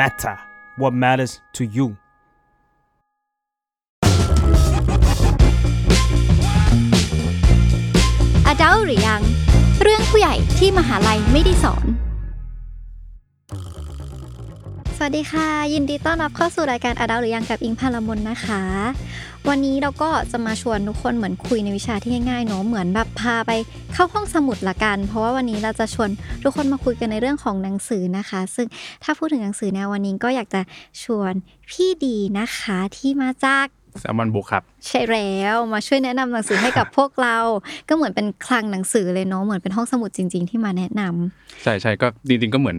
matter what matters to you อาดัลหรือยัง เรื่องผู้ใหญ่ที่มหาลัยไม่ได้สอน สวัสดีค่ะ ยินดีต้อนรับเข้าสู่รายการอาดัลหรือยังกับอิงพาลมนนะคะ วันนี้เราก็จะมาชวนทุกคนเหมือนคุยในวิชาที่ง่ายๆเนาะเหมือนแบบพาไปเข้าห้องสมุดละกัน เพราะว่าวันนี้เราจะชวนทุกคนมาคุยกันในเรื่องของหนังสือนะคะ ซึ่งถ้าพูดถึงหนังสือแนววันนี้ก็อยากจะชวนพี่ดีนะคะที่มาจาก แซลมอนบุ๊กครับ ใช่แล้วมาช่วยแนะนำหนังสือให้กับพวกเรา ก็เหมือนเป็นคลังหนังสือเลยเนาะเหมือนเป็นห้องสมุดจริง ๆ ที่มาแนะนำใช่ใช่ก็จริงๆก็เหมือน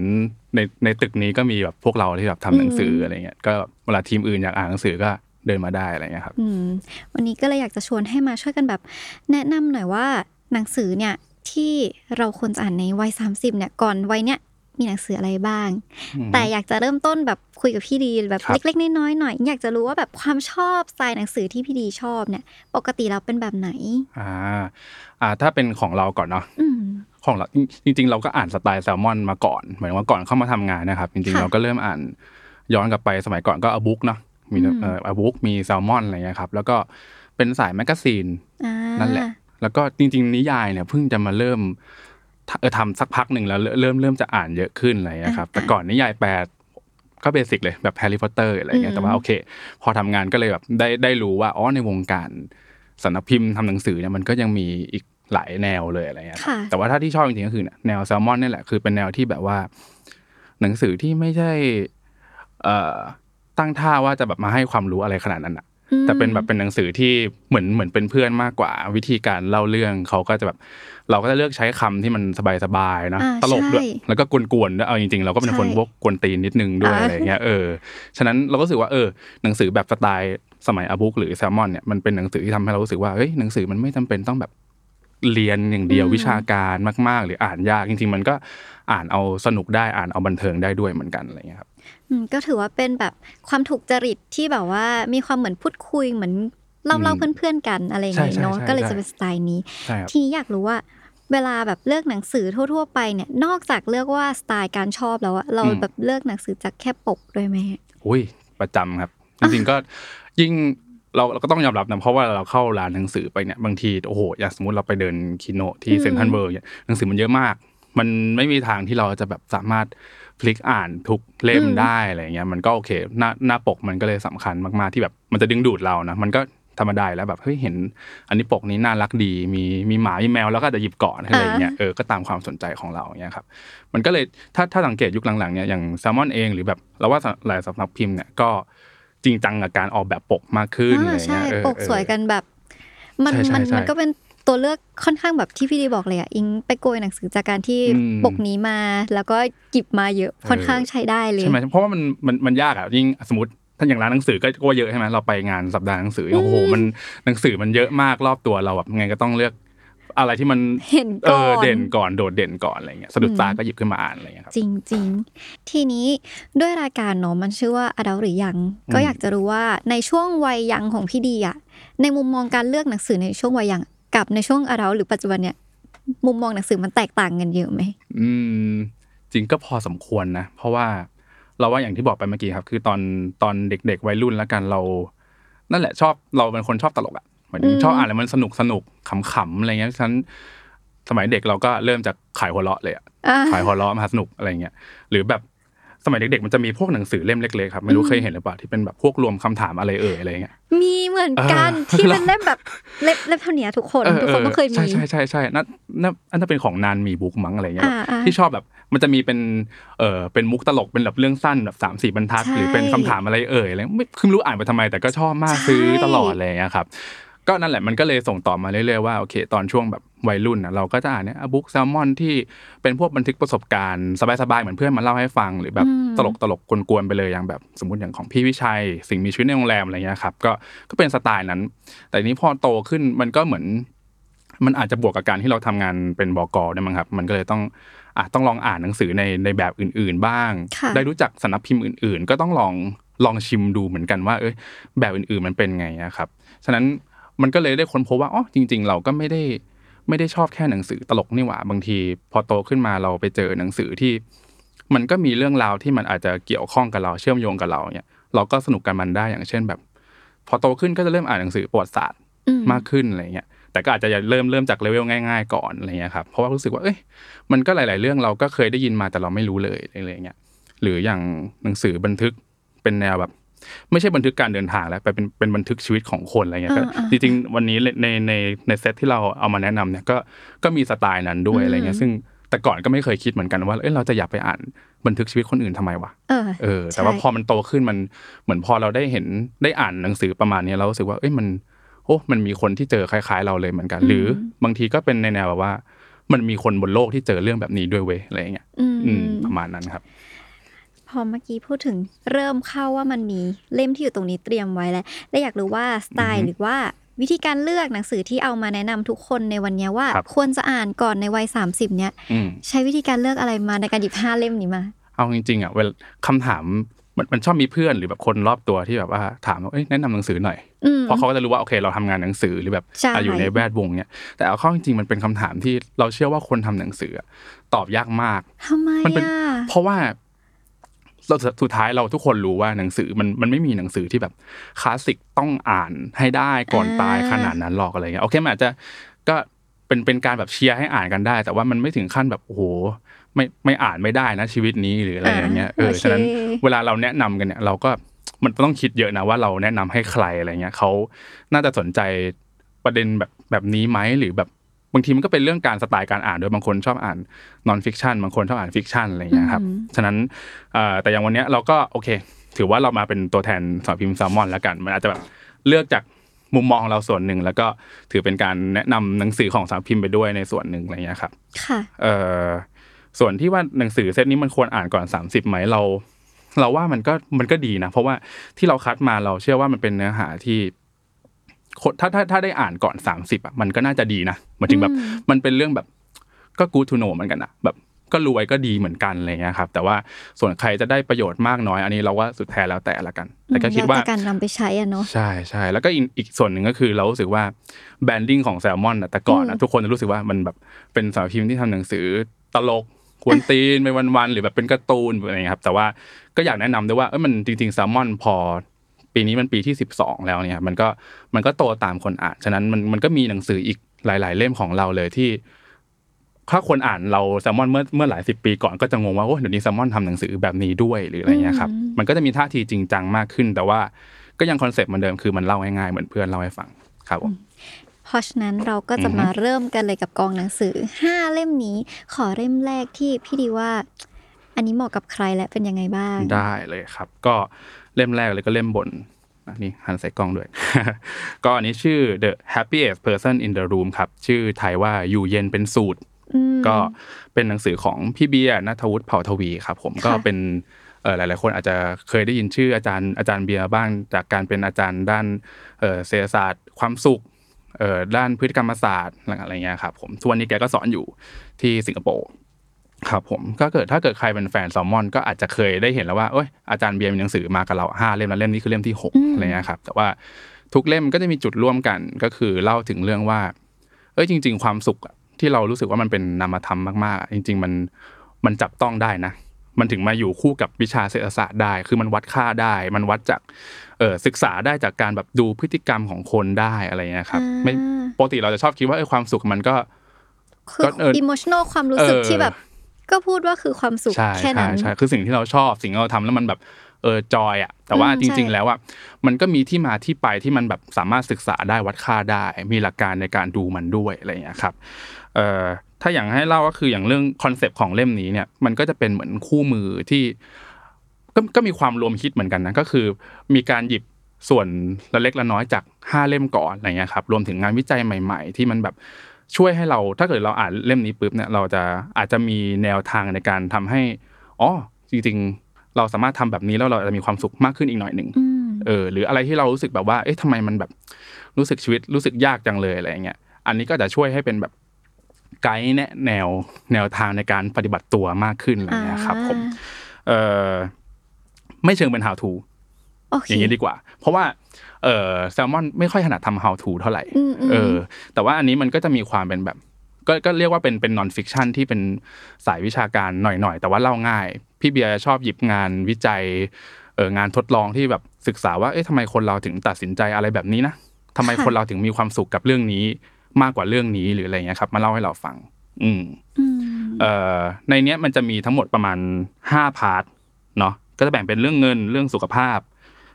ในในตึกนี้ก็มีแบบพวกเราที่แบบทำหนังสือมอะไรเงี้ยก็เวลาทีมอื่นอยากอ่านหนังสือก็เดินมาได้อะไรเงี้ยครับอืมวันนี้ก็เลยอยากจะชวนให้มาช่วยกันแบบ แนะนำหน่อยว่าหนังสือเนี่ยที่เราควรจะอ่านในวัย 30เนี่ยก่อนวัยเนี้ย มีหนังสืออะไรบ้าง แต่อยากจะเริ่มต้นแบบคุยกับพี่ดีแบบครับเล็ก ๆ น้อยๆหน่อยอยากจะรู้ว่าแบบความชอบสไตล์หนังสือที่พี่ดีชอบเนี่ย ปกติเราเป็นแบบไหน อ่า อ่า ถ้าเป็นของเราก่อนเนาะอืมของเราจริง ๆ เราก็อ่านสไตล์แซลมอนมาก่อนเหมือนว่าก่อนเข้ามาทำงานนะครับ จริงๆค่ะเราก็เริ่มอ่านย้อนกลับไปสมัยก่อนก็อาบุ๊กเนาะมีอืมเอ่อ a book มีแซลมอนอะไรเงี้ยครับ แล้วก็เป็นสาย magazineอ่านั่นแหละ แล้วก็จริง ๆ นิยายเนี่ยเพิ่งจะมาเริ่มท เออทำสักพักหนึ่งแล้วเริ่มเริ่มเริ่มจะอ่านเยอะขึ้นอะไรเงี้ยครับแต่ก่อนนิยายแปลก็ basic เลยแบบแฮร์รี่พอตเตอร์อะไรเงี้ยแต่ว่าโอเค พอทำงานก็เลยแบบได้ได้รู้ว่าอ๋อในวงการสำนักพิมพ์ทำหนังสือเนี่ยมันก็ยังมีอีกหลายแนวเลยอะไรเงี้ยครับค่ะแต่ว่าถ้าที่ชอบจริงๆก็คือแนวแซลมอนนี่แหละคือเป็นแนวที่แบบว่า หนังสือที่ไม่ใช่ เอ่อตั้งท่าว่าจะแบบมาให้ความรู้อะไรขนาดนั้นอะอืม แต่เป็นแบบเป็นหนังสือที่เหมือนเหมือนเป็นเพื่อนมากกว่า วิธีการเล่าเรื่องเขาก็จะแบบ เราก็จะเลือกใช้คำที่มันสบายๆเนอะอ่าตลกด้วยใช่แล้วก็กวนๆด้วยเอาจริงๆ เราก็เป็นคนใช่พวกกวนตีนนิดนึงด้วยอ่าอะไรเงี้ยเออฉะนั้นเราก็รู้สึกว่าเออ หนังสือแบบสไตล์สมัยอาบุ๊กหรือแซลมอนเนี่ยมันเป็นหนังสือที่ทำให้เรารู้สึกว่าเฮ้ยหนังสือมันไม่จำเป็นต้องแบบเรียนอย่างเดียววิชาการมาก ๆ หรืออ่านยากจริง ๆ มันก็อ่านเอาสนุกได้อ่านเอาบันเทิงได้ด้วยเหมือนกันอะไรเงี้ยครับอืม ก็ถือว่าเป็นแบบความถูกจริตที่แบบว่ามีความเหมือนพูดคุยเหมือนเล่าอืมเล่าเพื่อนๆกันอะไรอย่างใช่เงี้ยใช่เนาะใช่ก็เลยใช่จะเป็นสไตล์นี้ใช่ครับทีนี้อยากรู้ว่าเวลาแบบเลือกหนังสือทั่ว ๆ ไปเนี่ยนอกจากเลือกว่าสไตล์การชอบแล้วอะเราแบบเลือกหนังสือจากแค่ปกด้วยไหมอุ้ยประจำครับ จริงๆก็ยิ่งเราเราก็ต้องยอมรับนะเพราะว่าเราเข้าร้านหนังสือไปเนี่ยบางทีโอ้โหอย่างสมมติเราไปเดินคิโนที่อืมเซ็นทรัลเวิลด์เนี่ยหนังสือมันเยอะมาก มันไม่มีทางที่เราจะแบบสามารถ พลิกอ่านทุกเล่มได้อะไรเงี้ยมันก็โอเคหน้าหน้าปกมันก็เลยสำคัญมากๆที่แบบมันจะดึงดูดเรานะมันก็ธรรมดาอยู่แล้วแบบเฮ้ยเห็น อันนี้ปกนี้น่ารักดี มีมีหมามีแมวแล้วก็อาจจะหยิบก่อนอะไรเงี้ยเออก็ตามความสนใจของเราอย่างเงี้ยครับมันก็เลยถ้าถ้าสังเกตยุคหลังๆเนี่ยอย่างแซลมอนเองหรือแบบเราว่าหลายสำนักพิมพ์เนี่ยก็จริงจังกับการออกแบบปกมากขึ้นอะไรอ่าใช่เงี้ยเออปกสวยกันแบบมันใช่ใช่มันใช่มันก็เป็น ตัวเลือกค่อนข้างแบบที่พี่ดีบอกเลยอะอิงไปโกยหนังสือจากการที่อืมปกนี้มา แล้วก็หยิบมาเยอะค่อนข้างใช้ได้เลยใช่ไหมเพราะว่ามันมันมันยากอะยิ่งสมมติถ้าอย่างร้านหนังสือก็ก็เยอะใช่ไหมเราไปงานสัปดาห์หนังสือโอ้โหมันหนังสือมันเยอะมากรอบตัวเราแบบไงก็ต้องเลือกอะไรที่มันเห็นเอก่ออนเด่นก่อนโดดเด่นก่อนอะไรเงี้ยสะดุดตาก็หยิบขึ้นมาอ่านอะไรเงี้ยครับจริงจริงๆทีนี้ด้วยรายการเนาะมันชื่อว่าอดัลหรือยังอืมก็อยากจะรู้ว่าในช่วงวัยยังของพี่ดีอะในมุมมองการเลือกหนังสือในช่วงวัยยัง กับในช่วงอดัลหรือปัจจุบันเนี่ยมุมมองหนังสือมันแตกต่างกันเยอะไหมอืม จริงก็พอสมควรนะ เพราะว่าเราว่าอย่างที่บอกไปเมื่อกี้ครับ คือตอนตอนเด็ก ๆ วัยรุ่นแล้วกันเรา นั่นแหละชอบเราเป็นคนชอบตลกอะเหมือนอืมชอบอ่านแล้วมันสนุกสนุกขำๆอะไรเงี้ยฉะนันสมัยเด็กเราก็เริ่มจากขายหัวเราะเลยอะอ่าขายหัวเราะมหาสนุกอะไรเงี้ยหรือแบบ สมัยเด็กๆมันจะมีพวกหนังสือเล่มเล็กๆครับไม่รู้อืมเคยเห็นหรือเปล่าที่เป็นแบบพวกรวมคำถามอะไรเอ่ยอะไรเงี้ยมีเหมือนกันเออที่เป็นเล่มแบบเล่มเล่มเท่านี้ทุกคนเออทุกคนต้องเคยมีใช่ใช่ใช่ใช่นั่นนั่นอันนั้นเป็นของนานมีบุ๊กมั้งอะไรเงี้ยอ่าอ่าที่ชอบแบบมันจะมีเป็นเออเป็นมุกตลกเป็นแบบเรื่องสั้นแบบสามสี่บรรทัดใช่หรือเป็นคำถามอะไรเอ่ยอะไรไม่คือไม่รู้อ่านไปทำไมแต่ก็ชอบมากใช่ซื้อตลอดอะไรเลยครับ ก็นั่นแหละมันก็เลยส่งต่อมาเรื่อยๆว่าโอเค ตอนช่วงแบบวัยรุ่นนะเราก็จะอ่านเนี่ยบุ๊กแซลมอนที่เป็นพวกบันทึกประสบการณ์สบายๆเหมือนเพื่อนมาเล่าให้ฟัง หรือแบบอืมตลกตลกๆกวนๆไปเลยอย่างแบบสมมติอย่างของพี่วิชัย สิ่งมีชีวิตในโรงแรมอะไรเงี้ยครับก็ก็เป็นสไตล์นั้น แต่ทีนี้พอโตขึ้นมันก็เหมือน มันอาจจะบวกกับการที่เราทำงานเป็นบกด้วยมั้งครับ มันก็เลยต้องอะต้องลองอ่านหนังสือในในแบบอื่น ๆ บ้างค่ะได้รู้จักสำนักพิมพ์อื่น ๆ ก็ต้องลองลองชิมดูเหมือนกันว่า เอ้ยแบบอื่นๆมันเป็นไงอะครับฉะนั้น มันก็เลยได้ค้นพบว่าอ๋อจริง ๆ เราก็ไม่ได้ไม่ได้ชอบแค่หนังสือตลกนี่หว่าบางที พอโตขึ้นมาเราไปเจอหนังสือที่ มันก็มีเรื่องราวที่มันอาจจะเกี่ยวข้องกับเราเชื่อมโยงกับเราเนี่ยเราก็สนุกกับมันได้อย่างเช่นแบบ พอโตขึ้นก็จะเริ่มอ่านหนังสือประวัติศาสตร์อืมมากขึ้นอะไรเงี้ยแต่ก็อาจจะเริ่มเริ่มจากเลเวลง่าย ๆ ก่อนอะไรเงี้ยครับเพราะว่ารู้สึกว่าเอ้ยมันก็หลาย ๆ เรื่องเราก็เคยได้ยินมาแต่เราไม่รู้เลยอะไรเงี้ยหรืออย่างหนังสือบันทึกเป็นแนวแบบ ไม่ใช่บันทึกการเดินทางแล้วไปเป็นเป็นบันทึกชีวิตของคนอะไรเงี้ยก็อ่าอ่าจริงๆวันนี้ในในในเซตที่เราเอามาแนะนำเนี่ยก็ก็มีสไตล์นั้นด้วยอะไรเงี้ยซึ่งแต่ก่อนก็ไม่เคยคิดเหมือนกันว่า เอ้ยเราจะอยากไปอ่านบันทึกชีวิตคนอื่นทำไมวะเออเออ แต่ว่าใช่พอมันโตขึ้นมันเหมือนพอเราได้เห็นได้อ่านหนังสือประมาณนี้เรารู้สึกว่า เอ้ยมัน โอ้ มันมีคนที่เจอคล้ายๆ เราเลยเหมือนกัน หรือบางทีก็เป็นในแนวแบบว่า มันมีคนบนโลกที่เจอเรื่องแบบนี้ด้วยเว้ยอะไรอย่างเงี้ยอืมอืมประมาณนั้นครับ พอเมื่อกี้พูดถึงเริ่มเข้าว่ามันมีเล่มที่อยู่ตรงนี้เตรียมไว้แล้วและอยากรู้ว่าสไตอือล์ฮึหรือว่าวิธีการเลือกหนังสือที่เอามาแนะนำทุกคนในวันเนี้ยว่าครับควรจะอ่านก่อนในวัย 30 เนี่ยอืมใช้วิธีการเลือกอะไรมาในการหยิบห้าเล่มนี้มา เอาจริงๆอะเวลาคำถามมันมันชอบมีเพื่อนหรือแบบคนรอบตัวที่แบบว่าถามว่าเอ้ยแนะนำหนังสือหน่อยอืมเพราะเขาก็จะรู้ว่าโอเคเราทำงานหนังสือหรือแบบใช่อะอยู่ในแวดวงเนี่ยแต่เอาเข้าจริงๆมันเป็นคำถามที่เราเชื่อว่าคนทำหนังสืออะตอบยากมากทำไมมันเป็นอะเพราะว่า เราสุดท้ายเราทุกคนรู้ว่าหนังสือมันมันไม่มีหนังสือที่แบบคลาสสิกต้องอ่านให้ได้ก่อนตายขนาดนั้นหรอกอะไรเงี้ยโอเคมันอาจจะก็เป็นเป็นการแบบเชียร์ให้อ่านกันได้ แต่ว่ามันไม่ถึงขั้นแบบโอ้โหไม่ไม่อ่านไม่ได้นะชีวิตนี้หรืออะไรอย่างเงี้ยเออโอเคฉะนั้นเวลาเราแนะนำกันเนี่ยเราก็มันต้องคิดเยอะนะว่าเราแนะนำให้ใครอะไรเงี้ยเขาน่าจะสนใจประเด็นแบบแบบนี้ไหมหรือแบบบางทีมันก็เป็นเรื่องการสไตล์การอ่านด้วยบางคนชอบอ่านnon-fiction บางคนชอบอ่าน fiction อะไรเงี้ยครับอืมฉะนั้นเอ่อแต่อย่างวันเนี้ยเราก็โอเค ถือว่าเรามาเป็นตัวแทนสำนักพิมพ์แซลมอนแล้วกัน มันอาจจะแบบเลือกจากมุมมองของเราส่วนหนึ่ง แล้วก็ถือเป็นการแนะนำหนังสือของสำนักพิมพ์ไปด้วยในส่วนหนึ่งอะไรเงี้ยครับค่ะเอ่อส่วนที่ว่าหนังสือเซตนี้มันควรอ่านก่อน 30ไหมเรา เราว่ามันก็มันก็ดีนะ เพราะว่าที่เราคัดมาเราเชื่อว่ามันเป็นเนื้อหาที่คน ถ้าถ้าถ้าได้อ่านก่อน30อะมันก็น่าจะดีนะหมายถึงแบบอืมมันเป็นเรื่องแบบก็ good to know เหมือนกันนะแบบก็รวยก็ดีเหมือนกันอะไรเงี้ยครับแต่ว่าส่วนใครจะได้ประโยชน์มากน้อย อันนี้เราว่าสุดแท้แล้วแต่ละกันแต่ก็คิดว่าแล้วแต่การนำไปใช้อะเนาะใช่ใช่แล้วก็อีกอีกส่วนหนึ่งก็คือเรารู้สึกว่าแบรนดิ้งของแซลมอนอะแต่ก่อนอือะมทุกคนจะรู้สึกว่ามันแบบเป็นสำนักพิมพ์ที่ทำหนังสือตลกกวนตีนไปวันๆหรือแบบเป็นการ์ตูนอะไรเงี้ยครับแต่ว่าก็อยากแนะนำด้วยว่าเอ้ยมันจริงๆแซลมอนพอ ปีนี้มันปีที่ 12 แล้วเนี่ยมันก็มันก็โตตามคนอ่าน ฉะนั้นมันมันก็มีหนังสืออีกหลาย ๆ เล่มของเราเลยที่ถ้าคนอ่านเราแซลมอนเมื่อเมื่อหลายสิบปีก่อนก็จะงงว่าโอ้เดี๋ยวนี้แซลมอนทำหนังสือแบบนี้ด้วยหรืออะไรเงี้ยครับอืมมันก็จะมีท่าทีจริงจังมากขึ้น แต่ว่าก็ยังคอนเซปต์เหมือนเดิมคือมันเล่าง่ายๆเหมือนเพื่อนเล่าให้ฟังครับผมเพราะฉะนั้นเราก็จะอือฮึมาเริ่มกันเลยกับกองหนังสือห้าเล่มนี้ ขอเล่มแรกที่พี่ดีว่า อันนี้เหมาะกับใครและเป็นยังไงบ้าง ได้เลยครับ ก็ เล่มแรกเลยก็เล่มบนอันนี้หันใส่กล้องด้วย ก็อันนี้ชื่อ The Happiest Person in the Room ครับ ชื่อไทยว่าอยู่เย็นเป็นสูตรอืมก็เป็นหนังสือของพี่เบียร์นัทวุฒิเผ่าทวีครับผมก็ค่ะเป็นเออหลาย ๆ คนอาจจะเคยได้ยินชื่ออาจารย์อาจารย์เบียร์บ้างจากการเป็นอาจารย์ด้านเออเศรษฐศาสตร์ ความสุขเออด้านพฤติกรรมศาสตร์อะไรเงี้ยครับผมส่วนนี้แกก็สอนอยู่ที่สิงคโปร์ ครับผมก็เกิดถ้าเกิดใครเป็นแฟนแซลมอน ก็อาจจะเคยได้เห็นแล้วว่าเอ้ยอาจารย์เบียร์มีหนังสือมากับเราห้าเล่มแล้วเล่มนี้คือเล่มที่หกอืมอะไรเงี้ยครับแต่ว่าทุกเล่มก็จะมีจุดร่วมกันก็คือเล่าถึงเรื่องว่า เอ้ยจริง ๆ ความสุขอะที่เรารู้สึกว่ามันเป็นนามธรรมมากๆอะจริง ๆ มันมันจับต้องได้นะ มันถึงมาอยู่คู่กับวิชาเศรษฐศาสตร์ได้ คือมันวัดค่าได้ มันวัดจากเออศึกษาได้จากการแบบดูพฤติกรรมของคนได้อะไรเงี้ยครับอ่าไม่ปกติเราจะชอบคิดว่าเออความสุขมันก็คือก็เออ emotional ความรู้สึกเออที่แบบ ก็พูดว่าคือความสุขใช่แค่ใช่นั้นใช่คือสิ่งที่เราชอบสิ่งที่เราทำแล้วมันแบบ enjoy อะแต่ว่าอืมจริงใช่ๆแล้วอะมันก็มีที่มาที่ไปที่มันแบบสามารถศึกษาได้วัดค่าได้ มีหลักการในการดูมันด้วยอะไรอย่างเงี้ยครับเอ่อถ้าอย่างให้เล่าก็คืออย่างเรื่อง concept ของเล่มนี้เนี่ยมันก็จะเป็นเหมือนคู่มือที่ก็ก็มีความรวมคิดเหมือนกันนะก็คือ มีการหยิบส่วนละเล็กละน้อยจากห้าเล่มก่อนอะไรเงี้ยครับรวมถึงงานวิจัยใหม่ ๆ ที่มันแบบ ช่วยให้เราถ้าเกิดเราอ่านเล่มนี้ปุ๊บเนี่ยเราจะอาจจะมีแนวทางในการทำให้อ๋อจริงๆ เราสามารถทำแบบนี้แล้วเราจะมีความสุขมากขึ้นอีกหน่อยหนึ่งอืมเออหรืออะไรที่เรารู้สึกแบบว่า เอ๊ะทำไมมันแบบรู้สึกชีวิตรู้สึกยากจังเลยอะไรเงี้ยอันนี้ก็จะช่วยให้เป็นแบบไกด์แนะแนวแนวทางในการปฏิบัติตัวมากขึ้นอะไรเงี้ยครับผมเออไม่เชิงเป็น how to โอเคอย่างนี้ดีกว่า เพราะว่า เออแซลมอนไม่ค่อยถนัดทำ how to เท่าไหร่อืมอืมเออ แต่ว่าอันนี้มันก็จะมีความเป็นแบบ ก็ก็เรียกว่าเป็นเป็น non fiction ที่เป็นสายวิชาการหน่อยๆ แต่ว่าเล่าง่าย พี่เบียร์ชอบหยิบงานวิจัยเอองานทดลองที่แบบศึกษาว่าเอ๊ะทำไมคนเราถึงตัดสินใจอะไรแบบนี้นะทำไมค่ะคนเราถึงมีความสุขกับเรื่องนี้มากกว่าเรื่องนี้หรืออะไรเงี้ยครับ มาเล่าให้เราฟัง อืมอืมเอ่อในเนี้ยมันจะมีทั้งหมดประมาณห้าพาร์ทเนาะก็จะแบ่งเป็นเรื่องเงินเรื่องสุขภาพ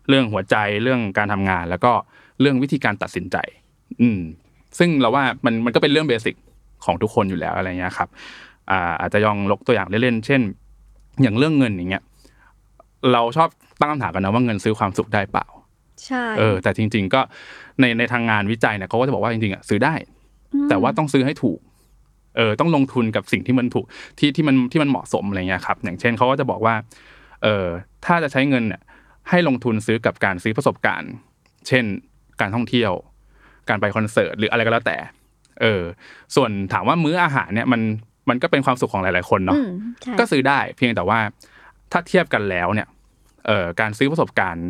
เรื่องหัวใจเรื่องการทำงาน แล้วก็เรื่องวิธีการตัดสินใจ อืม ซึ่งเราว่ามันมันก็เป็นเรื่องเบสิกของทุกคนอยู่แล้วอะไรเงี้ยครับอ่าอาจจะยองลกตัวอย่างเล่นๆเช่น อย่างเรื่องเงินอย่างเงี้ยเราชอบตั้งคำถามกันนะว่าเงินซื้อความสุขได้เปล่าใช่เออแต่จริง ๆ ก็ในในทางงานวิจัยเนี่ยเขาก็จะบอกว่าจริงๆอะซื้อได้มแต่ว่าต้องซื้อให้ถูกเออต้องลงทุนกับสิ่งที่มันถูกที่ที่มันที่มันเหมาะสมอะไรเงี้ยครับ อย่างเช่นเขาก็จะบอกว่า เออถ้าจะใช้เงินเนี่ย ให้ลงทุนซื้อกับการซื้อประสบการณ์ เช่น การท่องเที่ยว การไปคอนเสิร์ตหรืออะไรก็แล้วแต่ เออ ส่วนถามว่ามื้ออาหารเนี่ยมันมันก็เป็นความสุขของหลาย ๆ คนเนาะอืมใช่ก็ซื้อได้เพียงแต่ว่าถ้าเทียบกันแล้วเนี่ยเอ่อการซื้อประสบการณ์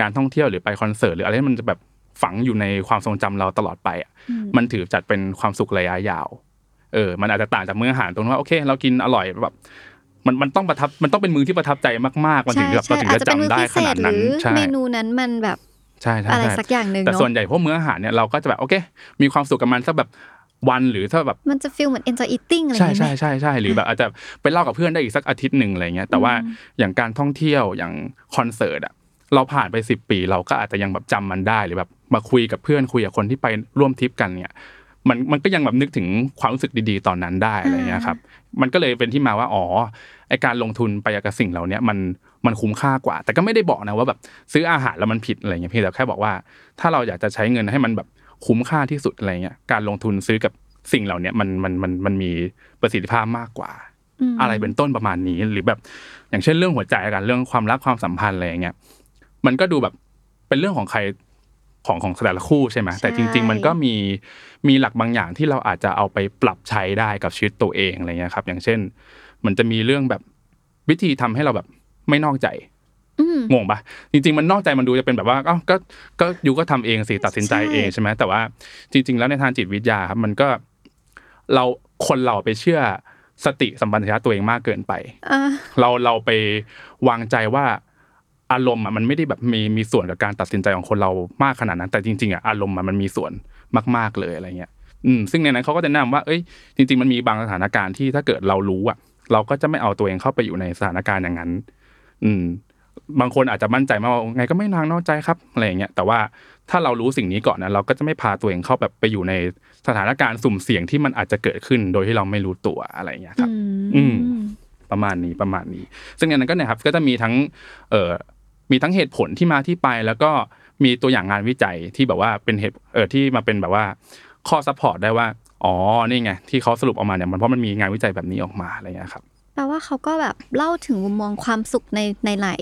การท่องเที่ยวหรือไปคอนเสิร์ตหรืออะไรที่มันจะแบบฝังอยู่ในความทรงจำเราตลอดไปอะอืมมันถือจัดเป็นความสุขระยะยาว เออ มันอาจจะต่างจากมื้ออาหารตรงที่ว่าโอเค เรากินอร่อยแบบ มันมันต้องประทับมันต้องเป็นมื้อที่ประทับใจมากๆมันถึงแบบเราถึงอาจจะจะเป็นมื้อจำได้พิขเศนาษดหนั้นรือใช่เมนูนั้นมันแบบใช่ใช่อะไรใช่สักอย่างหนึ่งแต่เนาะส่วนใหญ่พวกมื้ออาหารเนี่ยเราก็จะแบบโอเค มีความสุขกับมันสักแบบวันหรือถ้าแบบมันจะฟีลเหมือน enjoy eating อะไรอใช่ย่างเงี้ยใช่ไหมใช่ใช่หรือแบบอาจจะไปเล่ากับเพื่อนได้อีกสักอาทิตย์หนึ่งอะไรเงี้ยแต่ว่าอย่างการท่องเที่ยวอย่างคอนเสิร์ตอะเราผ่านไปสิบปี เราก็อาจจะยังแบบจำมันได้หรือแบบมาคุยกับเพื่อนคุยกับคนที่ไปร่วมทริปกันเนี่ย มันมันก็ยังแบบนึกถึงความรู้สึกดีๆตอนนั้นได้อะไรเงี้ยครับ มันก็เลยเป็นที่มาว่าอ๋อไอการลงทุนไปกับสิ่งเหล่าเนี้ยมันมันคุ้มค่ากว่า แต่ก็ไม่ได้บอกนะว่าแบบซื้ออาหารแล้วมันผิดอะไรเงี้ยเพียงแต่แค่บอกว่า ถ้าเราอยากจะใช้เงินให้มันแบบคุ้มค่าที่สุดอะไรเงี้ยการลงทุนซื้อกับสิ่งเหล่าเนี้ยมันมันมันมันมีประสิทธิภาพมากกว่ามอะไรเป็นต้นประมาณนี้หรือแบบ อย่างเช่นเรื่องหัวใจกันเรื่องความรักความสัมพันธ์อะไรอย่างเงี้ยมันก็ดูแบบเป็นเรื่องของใคร ของของแต่ละคู่ใช่ไหมแต่จริง ๆ มันก็มีมีหลักบางอย่างที่เราอาจจะเอาไปปรับใช้ได้กับชีวิตตัวเองอะไรเงี้ยครับ อย่างเช่น มันจะมีเรื่องแบบวิธีทำให้เราแบบไม่นอกใจอืมงงปะจริง ๆ มันนอกใจมันดูจะเป็นแบบว่าเอ้าก็ก็ยูก็ทำเองสิตัดสินใจใช่เองใช่ไหมแต่ว่าจริง ๆ แล้วในทางจิตวิทยาครับ มันก็เราคนเราไปเชื่อสติสัมปชัญญะตัวเองมากเกินไปอ่าเราเราไปวางใจว่า อารมณ์อะมันไม่ได้แบบมีมีส่วนกับการตัดสินใจของคนเรามากขนาดนั้น แต่จริงๆอะอารมณ์อะมันมีส่วนมาก ๆเลยอะไรเงี้ยอืมซึ่งในนั้นเขาก็จะแนะนำว่าเอ้ยจริง ๆมันมีบางสถานการณ์ที่ถ้าเกิดเรารู้อะ เราก็จะไม่เอาตัวเองเข้าไปอยู่ในสถานการณ์อย่างนั้น อืม บางคนอาจจะมั่นใจมากว่าไงก็ไม่น่านอกใจครับอะไรอย่างเงี้ยแต่ว่าถ้าเรารู้สิ่งนี้ก่อนนะเราก็จะไม่พาตัวเองเข้าแบบไปอยู่ในสถานการณ์สุ่มเสี่ยงที่มันอาจจะเกิดขึ้นโดยที่เราไม่รู้ตัวอะไรอย่างเงี้ยครับ อือืมมประมาณนี้ประมาณนี้ ซึ่งในนั้นก็เนี่ยครับ ก็จะมีทั้ง เอ่อ มีทั้งเหตุผลที่มาที่ไป แล้วก็มีตัวอย่างงานวิจัยที่แบบว่าเป็นเหตุเอ่อที่มาเป็นแบบว่าข้อ support ได้ว่าอ๋อนี่ไงที่เขาสรุปออกมาเนี่ยมันเพราะมันมีงานวิจัยแบบนี้ออกมาอะไรเงี้ยครับแปลว่าเขาก็แบบเล่าถึงมุมมองความสุขในในหลาย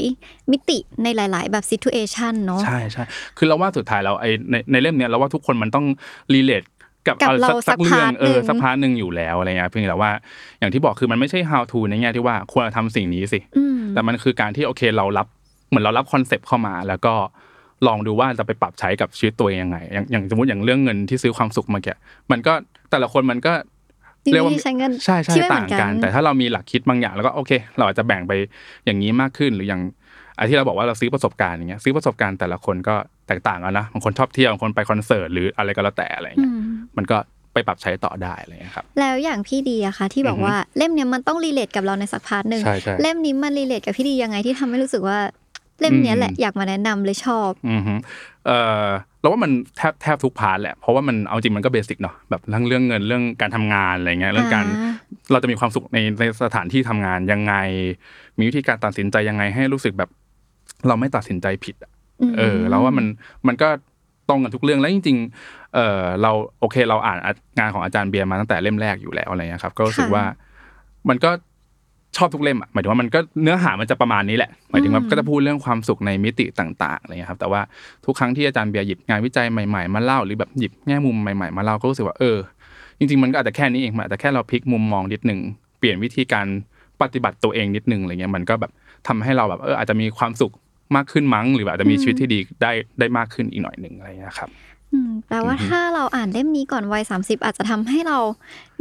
มิติในหลาย ๆ แบบ situation เนาะใช่ใช่คือเราว่าสุดท้ายเราไอในในเล่มเนี้ยเราว่าทุกคนมันต้อง relate กับกับอะไรเราสักสักเรื่องสักพาร์ทเออหนึ่งสัก part หนึ่งอยู่แล้วอะไรเงี้ยเพียงแต่ว่าอย่างที่บอกคือมันไม่ใช่ how to ในแง่ที่ว่าควรจะทำสิ่งนี้สิอืมแต่มันคือการที่โอเคเรารับ เหมือนเรารับ concept เข้ามา แล้วก็ลองดูว่าจะไปปรับใช้กับชีวิตตัวเองยังไง อย่างอย่างสมมติอย่างเรื่องเงินที่ซื้อความสุขเมื่อกี้มันก็แต่ละคนมันก็มีเรียกวิว่าธีใช้เงินใช่ใช่ที่ไม่เหมืต่าองนกันกัน แต่ถ้าเรามีหลักคิดบางอย่างแล้วก็โอเค เราอาจจะแบ่งไปอย่างนี้มากขึ้นหรืออย่างไอ้ที่เราบอกว่าเราซื้อประสบการณ์อย่างเงี้ยซื้อประสบการณ์แต่ละคนก็แตกต่างกันนะบางคนชอบเที่ยวบางคนไปคอนเสิร์ตหรืออะไรก็แล้วแต่อะไรอืเงี้ยมมันก็ไปปรับใช้ต่อได้อะไรเงี้ยครับแล้วอย่างพี่ดีอะคะที่บอกอือฮึว่าเล่มเนี้ยมันต้อง relate กับเราในสัก part หนึ่งใช่ใช่เล่มนี้มัน relate กับพี่ดียังไงที่ทำให้รู้สึกว่า เล่มเนี้ยแหละอืมอยากมาแนะนำเลยชอบอือฮึเอ่อเราว่ามันแทบแทบทุก part แหละเพราะว่ามันเอาจริงมันก็ basic เนาะแบบทั้งเรื่องเงินเรื่องการทำงานอะไรเงี้ยเรื่องการอ่าเราจะมีความสุขในในสถานที่ทำงานยังไง มีวิธีการตัดสินใจยังไงให้รู้สึกแบบ เราไม่ตัดสินใจผิดอะมเออเราว่ามันมันก็ตรงกันทุกเรื่องแล้วจริง ๆ เออเราโอเคเราอ่านงานของอาจารย์เบียร์มาตั้งแต่เล่มแรกอยู่แล้วอะไรเงี้ยครับ ก็รู้สึกว่ามันก็ ชอบทุกเล่มอะหมายถึงว่ามันก็เนื้อหามันจะประมาณนี้แหละหมายถึงว่าก็จะพูดเรื่องความสุขในมิติต่างๆอะไรเงี้ยครับแต่ว่าทุกครั้งที่อาจารย์เบียร์หยิบงานวิจัยใหม่ๆมาเล่าหรือแบบหยิบแง่มุมใหม่ๆมาเล่าก็รู้สึกว่าเออ จริงๆมันก็อาจจะแค่นี้เองมันอาจจะแค่เราพลิกมุมมองนิดหนึ่งเปลี่ยนวิธีการปฏิบัติตัวเองนิดหนึ่งอะไรเงี้ยมันก็แบบทำให้เราแบบเอออาจจะมีความสุขมากขึ้นมั้ง หรือแบบอาจจะมีชีวิตที่ดีได้ได้มากขึ้นอีกหน่อยหนึ่งอะไรเงี้ยครับ อืมแปลว่าอือฮึถ้าเราอ่านเล่มนี้ก่อนวัย30อาจจะทำให้เรา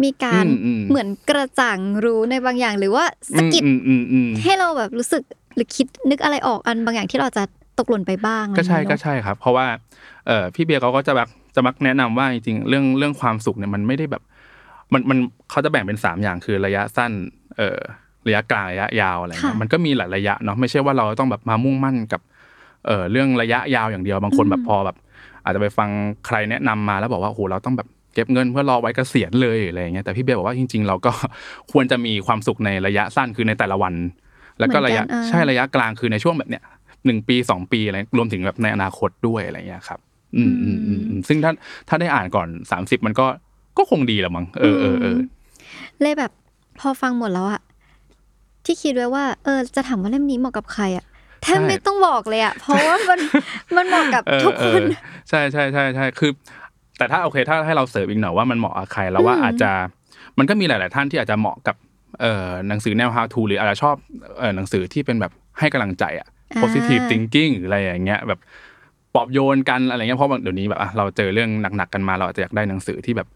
มีการอืมอืมเหมือนกระจ่างรู้ในบางอย่าง หรือว่าสะกิดอืมอืมอืมให้เราแบบรู้สึกหรือคิดนึกอะไรออกอันบางอย่างที่เราจะตกหล่นไปบ้าง ก็ใช่อะไรอย่างก็เงี้ยเนอะใช่ครับ เพราะว่าเออพี่เบียร์เขาก็จะแบบจะมักแนะนำว่าจริงๆเรื่องเรื่องความสุขเนี่ยมันไม่ได้แบบ มันมันเขาจะแบ่งเป็นสามอย่างคือระยะสั้น เออระยะกลางระยะยาวอะไรเงี้ยค่ะมันก็มีหลายระยะเนาะไม่ใช่ว่าเราต้องแบบมามุ่งมั่นกับเออเรื่องระยะยาวอย่างเดียวบางคนอืมแบบพอแบบ อาจจะไปฟังใครแนะนำมาแล้วบอกว่าโอ้โหเราต้องแบบเก็บเงินเพื่อรอไว้เกษียณเลยอะไรอย่างเงี้ยแต่พี่เบียร์บอกว่าจริง ๆ เราก็ควรจะมีความสุขในระยะสั้นคือในแต่ละวัน แล้วก็ระยะเหมือนกันอ่าใช่ระยะกลางคือในช่วงแบบเนี้ยหนึ่งปีสองปีอะไรรวมถึงแบบในอนาคตด้วยอะไรอย่างเงี้ยครับอืมอืมอืมอืมซึ่งถ้าถ้าได้อ่านก่อนสามสิบมันก็ก็คงดีแหละมั้งเออเออเออเลยแบบพอฟังหมดแล้วอะที่คิดไว้ว่า เออ จะถามว่าเล่มนี้เหมาะกับใครอะแทบใช่ไม่ต้องบอกเลยอะเพราะว่ามันมันเหมาะกับเออทุกเอคอนใช่ใช่ใช่ใช่คือ แต่ถ้าโอเคถ้าให้เราเสริมอีกหน่อยว่ามันเหมาะกับใครแล้วว่าอืมอาจจะมันก็มีหลาย ๆ ท่านที่อาจจะเหมาะกับเอ่อหนังสือแนว how to หรืออาจจะชอบเอ่อหนังสือที่เป็นแบบให้กำลังใจอะอ่า positive thinking หรืออะไรอย่างเงี้ยแบบปลอบโยนกันอะไรเงี้ยเพราะว่าเดี๋ยวนี้แบบอะเราเจอเรื่องหนัก ๆ กันมาเราอาจจะอยากได้หนังสือที่แบบ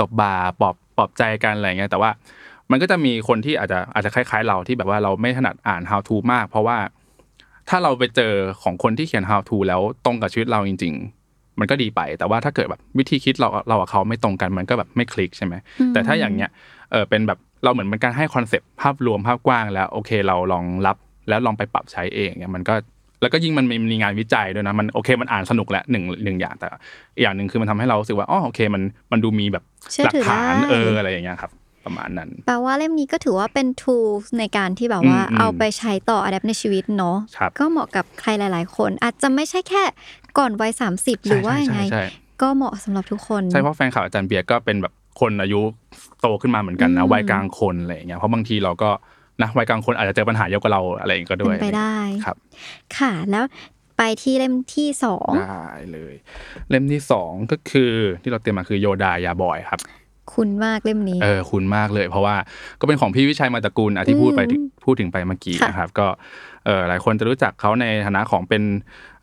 ตบบ่าปลอบปลอบใจกันอะไรเงี้ยแต่ว่ามันก็จะมีคนที่อาจจะอาจจะคล้าย ๆ เราที่แบบว่าเราไม่ถนัดอ่าน how to มาก เพราะว่า ถ้าเราไปเจอของคนที่เขียน how to แล้วตรงกับชีวิตเราจริง ๆ มันก็ดีไป แต่ว่าถ้าเกิดแบบวิธีคิดเราเรากับเขาไม่ตรงกันมันก็แบบไม่คลิกใช่ไหมแต่ถ้าอย่างเนี้ยเออเป็นแบบเราเหมือนเป็นการให้คอนเซปต์ภาพรวมภาพกว้างแล้วโอเคเราลองรับแล้วลองไปปรับใช้เองเนี่ยมันก็แล้วก็ยิ่งมันมีมีงานวิจัยด้วยนะมันโอเคมันอ่านสนุกแหละหนึ่งหนึ่งอย่างแต่อีกอย่างหนึ่งคือมันทำให้เรารู้สึกว่าอ๋อโอเคมันมันดูมีแบบเชื่อหลัถือฐานได้เอออะไรอย่างเงี้ยครับ ประมาณนั้น แปลว่าเล่มนี้ก็ถือว่าเป็น tools ในการที่แบบว่าอืมอืมเอาไปใช้ต่อ adapt ในชีวิตเนาะครับก็เหมาะกับใครหลาย ๆ คน อาจจะไม่ใช่แค่ก่อนวัย30หรือว่ายังไงใช่ใช่ก็เหมาะสำหรับทุกคน ใช่เพราะแฟนข่าวอาจารย์เบียร์ก็เป็นแบบคนอายุโตขึ้นมาเหมือนกันนะอืมวัยกลางคนอะไรอย่างเงี้ยเพราะบางทีเราก็นะวัยกลางคนอาจจะเจอปัญหาเยอะกว่าเราอะไรอย่างเงี้ยก็ด้วยเป็นไปได้ครับ ค่ะแล้วไปที่เล่มที่สองได้เลย เล่มที่สองก็คือที่เราเตรียมมาคือโยดายาบอยครับ คุณมากเล่มนี้ เออคุณมากเลย เพราะว่าก็เป็นของพี่วิชัยมาตระกูลอะที่พูดไปอืมพูดถึงไปเมื่อกี้ค่ะนะครับ ก็เออหลายคนจะรู้จักเขาในฐานะของเป็น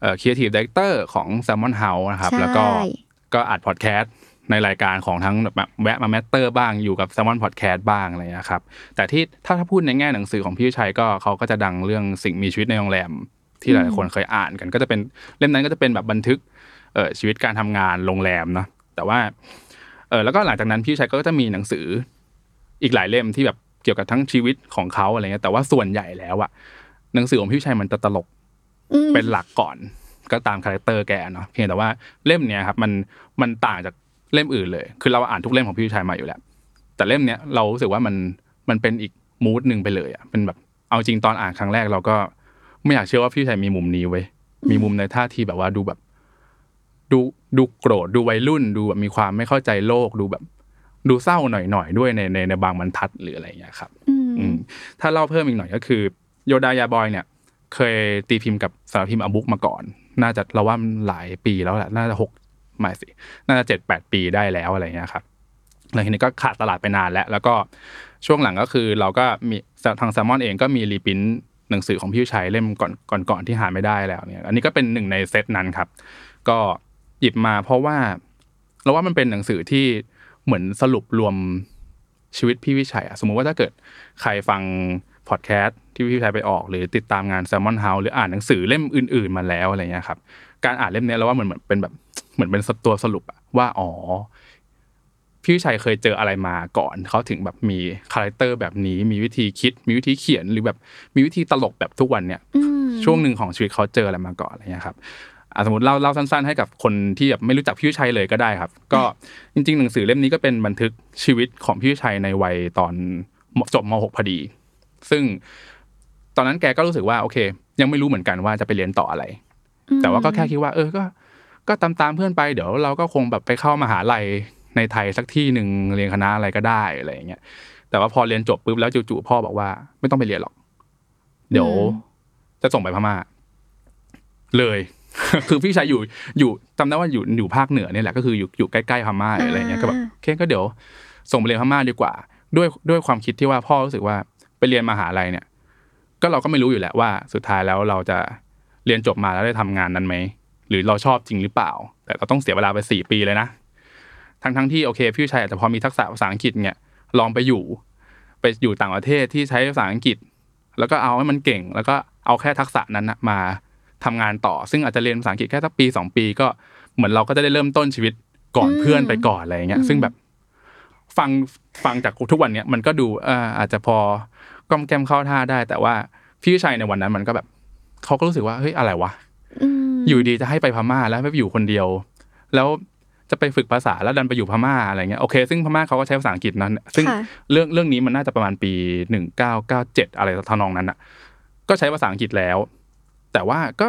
เอ่อ creative director ของ Salmon House นะครับใช่แล้วก็ก็อัดพอดแคสต์ในรายการของทั้งแบบแวะมาแมตเตอร์บ้างอยู่กับ Salmon Podcast บ้างอะไรนะครับ แต่ที่ถ้าถ้าพูดในแง่หนังสือของพี่วิชัยก็เขาก็จะดังเรื่องสิ่งมีชีวิตในโรงแรม ที่หลายๆคนเคยอ่านกัน ก็จะเป็นเล่มนั้นก็จะเป็นแบบบันทึกเอ่อชีวิตการทำงานโรงแรมเนาะแต่ว่าเออแล้วก็หลังจากนั้นพี่ชัยก็จะมีหนังสืออีกหลายเล่มที่แบบเกี่ยวกับทั้งชีวิตของเขาอะไรเงี้ยแต่ว่าส่วนใหญ่แล้วอะหนังสือของพี่ชัยมันจะตลกอืมเป็นหลักก่อน ก็ตาม character แกเนาะเพียงแต่ว่าเล่มเนี้ยครับมันมันต่างจากเล่มอื่นเลย คือเราอ่านทุกเล่มของพี่ชัยมาอยู่แล้ว แต่เล่มเนี้ยเรารู้สึกว่ามันมันเป็นอีก mood หนึ่งไปเลยอะเป็นแบบเอาจริงตอนอ่านครั้งแรกเราก็ไม่อยากเชื่อว่าพี่ชัยมีมุมนี้เว้ยมีมุมในท่าทีแบบว่าดูแบบ ดูดูโกรธดูวัยรุ่นดูแบบมีความไม่เข้าใจโลกดูแบบ ดูเศร้าหน่อยๆด้วยในในในบางบรรทัดหรืออะไรอย่างเงี้ยครับอืมอืมถ้าเล่าเพิ่มอีกหน่อยก็คือ โยดายาบอยเนี่ย เคยตีพิมพ์กับสำนักพิมพ์ a book มาก่อน น่าจะเราว่าหลายปีแล้วแหละน่าจะหกไม่สิน่าจะเจ็ดแปดปีได้แล้วอะไรเงี้ยครับแล้วทีนี้ก็ขาดตลาดไปนานแล้ว แล้วก็ช่วงหลังก็คือเราก็มีทางแซลมอนเองก็มี reprint หนังสือของพี่ชัยเล่มก่อนก่อนก่อนที่หาไม่ได้แล้วเนี่ย อันนี้ก็เป็นหนึ่งในเซตนั้นครับ ก็ หยิบมาเพราะว่าเราว่ามันเป็นหนังสือที่เหมือนสรุปรวมชีวิตพี่วิชัยอะสมมุติว่าถ้าเกิดใครฟังพอดแคสต์ที่พี่วิชัยไปออก หรือติดตามงาน Salmon House หรืออ่านหนังสือเล่มอื่น ๆ มาแล้วอะไรเงี้ยครับ การอ่านเล่มเนี้ยเราว่ามันเหมือนเป็นแบบเหมือนเป็นตัวสรุปอะว่าอ๋อพี่วิชัยเคยเจออะไรมาก่อนเขาถึงแบบมี character แบบนี้ มีวิธีคิด มีวิธีเขียนหรือแบบมีวิธีตลกแบบทุกวันเนี่ยอืมช่วงหนึ่งของชีวิตเขาเจออะไรมาก่อนอะไรเงี้ยครับอะ สมมติเล่าเล่าสั้นๆ ให้กับคนที่แบบไม่รู้จักพี่วิชัยเลยก็ได้ครับ ก็จริง ๆ หนังสือเล่มนี้ก็เป็นบันทึกชีวิตของพี่วิชัยในวัยตอนจบม .6 พอดี ซึ่งตอนนั้นแกก็รู้สึกว่าโอเค ยังไม่รู้เหมือนกันว่าจะไปเรียนต่ออะไร แต่ว่าก็แค่คิดว่า เออก็ ก็ตามตามๆเพื่อนไป เดี๋ยวเราก็คงแบบไปเข้ามหาลัยในไทยสักที่หนึ่งเรียนคณะอะไรก็ได้อะไรอย่างเงี้ยแต่ว่าพอเรียนจบปุ๊บแล้วจู่ๆพ่อบอกว่า ไม่ต้องไปเรียนหรอก เดี๋ยวอืมจะส่งไปพม่าเลย คือพี่ชายอยู่อยู่จำได้ว่าอยู่อยู่ภาคเหนือเนี่ยแหละก็คืออยู่อยู่ใกล้ๆพม่าอะไรอย่างเงี้ยก็แบบโอเคก็เดี๋ยวส่งไปเรียนพม่าดีกว่า ด้วยด้วยความคิดที่ว่าพ่อรู้สึกว่าไปเรียนมหาลัยเนี่ย ก็เราก็ไม่รู้อยู่แล้วว่า สุดท้ายแล้วเราจะเรียนจบมาแล้วได้ทำงานนั้นไหมรือเราชอบจริงหรือเปล่า แต่เราต้องเสียเวลาไปสี่ปีเลยนะทั้งทั้งที่โอเคพี่ชัยอาจจะพอมีทักษะภาษาอังกฤษเนี่ยลองไปอยู่ ไปอยู่ต่างประเทศที่ใช้ภาษาอังกฤษ แล้วก็เอาให้มันเก่ง แล้วก็เอาแค่ทักษะนั้นนะมา ทำงานต่อ ซึ่งอาจจะเรียนภาษาอังกฤษแค่สักปีสองปีก็เหมือนเราก็จะได้เริ่มต้นชีวิตก่อนเพื่อนไปก่อนอะไรอย่างเงี้ยซึ่งแบบฟังฟังจากทุกวันเนี้ยมันก็ดูเอ่ออาจจะพอก้อมแก้มเข้าท่าได้ แต่ว่าพี่ชัยในวันนั้นมันก็แบบเขาก็รู้สึกว่าเฮ้ยอะไรวะอืมอยู่ดีจะให้ไปพม่าแล้วให้ไปอยู่คนเดียว แล้วจะไปฝึกภาษาแล้วดันไปอยู่พม่าอะไรเงี้ยโอเค ซึ่งพม่าเขาก็ใช้ภาษาอังกฤษนั้น ซึ่งค่ะเรื่องเรื่องนี้มันน่าจะประมาณปีหนึ่งเก้าเก้าเจ็ดอะไรทำนองนั้นอะ ก็ใช้ภาษาอังกฤษแล้ว แต่ว่าก็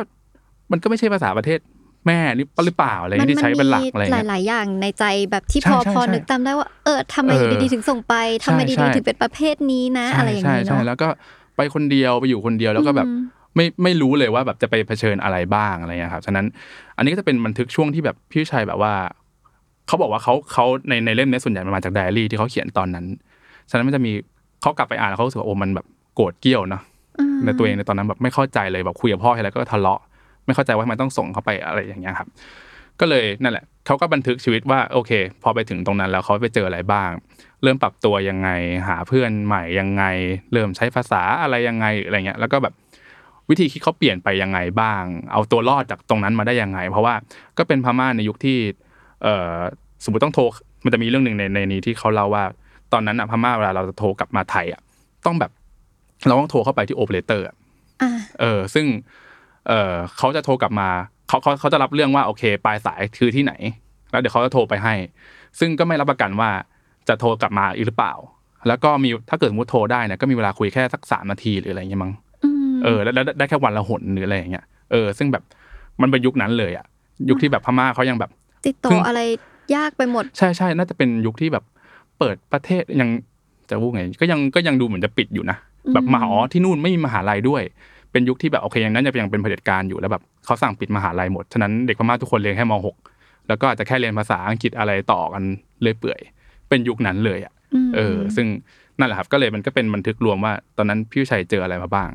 มันก็ไม่ใช่ภาษาประเทศแม่นี่หรือเปล่าอะไรเงี้ยที่ใช้เป็นหลักอะไรหเงี้ยลาย ๆ อย่างในใจแบบที่ใช่พอใช่พอใช่นึกตามได้ว่าเออทำไมเอออยู่ดีๆถึงส่งไปทำไมใช่ดีใช่ๆถึงเป็นประเภทนี้นะ อะไรอย่างใช่นี้ใช่เนาะแล้วก็ไปคนเดียวไปอยู่คนเดียวแล้วก็แบบอืมไม่ไม่รู้เลยว่าแบบจะไปเผชิญอะไรบ้างอะไรเงี้ยครับฉะนั้นอันนี้ก็จะเป็นบันทึกช่วงที่แบบพี่ชัยแบบว่าเขาบอกว่าเขาเขาในในเล่มนี้ส่วนใหญ่มันมาจากไดอารี่ที่เขาเขียนตอนนั้น ฉะนั้นมันจะมีเขากลับไปอ่านแล้วเขารู้สึกว่าโอ้มันแบบโกรธเกรี้ยวเนาะอืม ในตัวเองในตอนนั้นแบบไม่เข้าใจเลยแบบคุยกับพ่อทีไรก็ทะเลาะ ไม่เข้าใจว่าทำไมต้องส่งเขาไปอะไรอย่างเงี้ยครับ ก็เลยนั่นแหละเขาก็บันทึกชีวิตว่าโอเค พอไปถึงตรงนั้นแล้วเขาไปเจออะไรบ้าง เริ่มปรับตัวยังไง หาเพื่อนใหม่ยังไง เริ่มใช้ภาษาอะไรยังไงอะไรเงี้ย แล้วก็แบบวิธีคิดเขาเปลี่ยนไปยังไงบ้าง เอาตัวรอดจากตรงนั้นมาได้ยังไง เพราะว่าก็เป็นพม่าในยุคที่เอ่อสมมติต้องโทรมันจะมีเรื่องหนึ่งในในนี้ที่เขาเล่าว่า ตอนนั้นอะพม่าเวลาเราจะโทรกลับมาไทยอะต้องแบบ เราต้องโทรเข้าไปที่โอเปอเรเตอร์อ่าเออ ซึ่ง เออเขาจะโทรกลับมาเขาเขาเขาจะรับเรื่องว่าโอเค ปลายสายคือที่ไหน แล้วเดี๋ยวเขาจะโทรไปให้ ซึ่งก็ไม่รับประกันว่าจะโทรกลับมาอีกหรือเปล่า แล้วก็มีถ้าเกิดสมมติโทรได้เนี่ยก็มีเวลาคุยแค่สักสามนาทีหรืออะไรเงี้ยมั้งอืมเออแล้วแล้วได้แค่วันละหนหรืออะไรอย่างเงี้ยเออซึ่งแบบมันเป็นยุคนั้นเลยอะยุคที่แบบพม่าเขายังแบบ ติดต่เพิ่องอะไรยากไปหมด ใช่ใช่น่าจะเป็นยุคที่แบบเปิดประเทศยังจะพูดไง ก็ยังก็ยังดูเหมือนจะปิดอยู่นะ แบบอืมมหาอ๋อที่นู่นไม่มีมหาลัยด้วย เป็นยุคที่แบบโอเคยังนั้นยังเป็นเผด็จการอยู่แล้วแบบเขาสั่งปิดมหาลัยหมดฉะนั้นเด็กพม่าทุกคนเรียนแค่มหกแล้วก็อาจจะแค่เรียนภาษาอังกฤษอะไรต่อกันเรื่อยเปื่อย เป็นยุคนั้นเลยอะมเออ ซึ่งนั่นแหละครับก็เลยมันก็เป็นบันทึกรวมว่า ตอนนั้นพี่ชัยเจออะไรมาบ้าง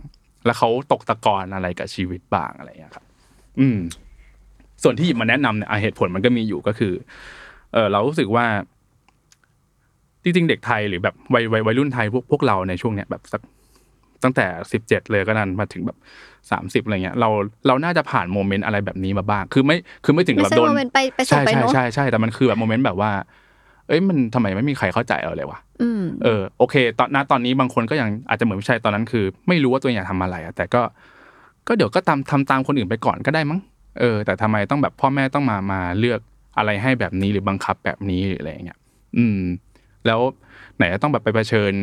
แล้วเขาตกตะกอนอะไรกับชีวิตบ้างอะไรอย่างเงี้ยครับ อืม ส่วนที่หยิบมาแนะนำเนี่ยอะเหตุผลมันก็มีอยู่ก็คือ เออเรารู้สึกว่าจริงๆเด็กไทยหรือแบบวัยวัยวัยรุ่นไทยพวกพวกเราในช่วงเนี้ยแบบสัก ตั้งแต่สิบเจ็ดเลยก็นั้นมาถึงแบบสามสิบอะไรเงี้ยเราเราน่าจะผ่านโมเมนต์อะไรแบบนี้มาบ้าง คือไม่คือไม่ถึงไม่แบบใช่โดน moment ไปไปส่งใช่ไปใช่เนาะใช่ใช่แต่มันคือแบบ moment แบบว่า เอ้ยมันทำไมไม่มีใครเข้าใจเราเลยวะอืมเออโอเค ตอนณตอนนี้บางคนก็ยังอาจจะเหมือนพี่ชัยตอนนั้นคือ ไม่รู้ว่าตัวเองอยากทำอะไรอะแต่ก็ก็เดี๋ยวก็ตามทำตามคนอื่นไปก่อนก็ได้มั้งเออ แต่ทำไมต้องแบบพ่อแม่ต้องมามาเลือกอะไรให้แบบนี้หรือบังคับแบบนี้หรืออะไรอย่างเงี้ย อืม แล้วไหนจะต้องแบบไปเผชิญ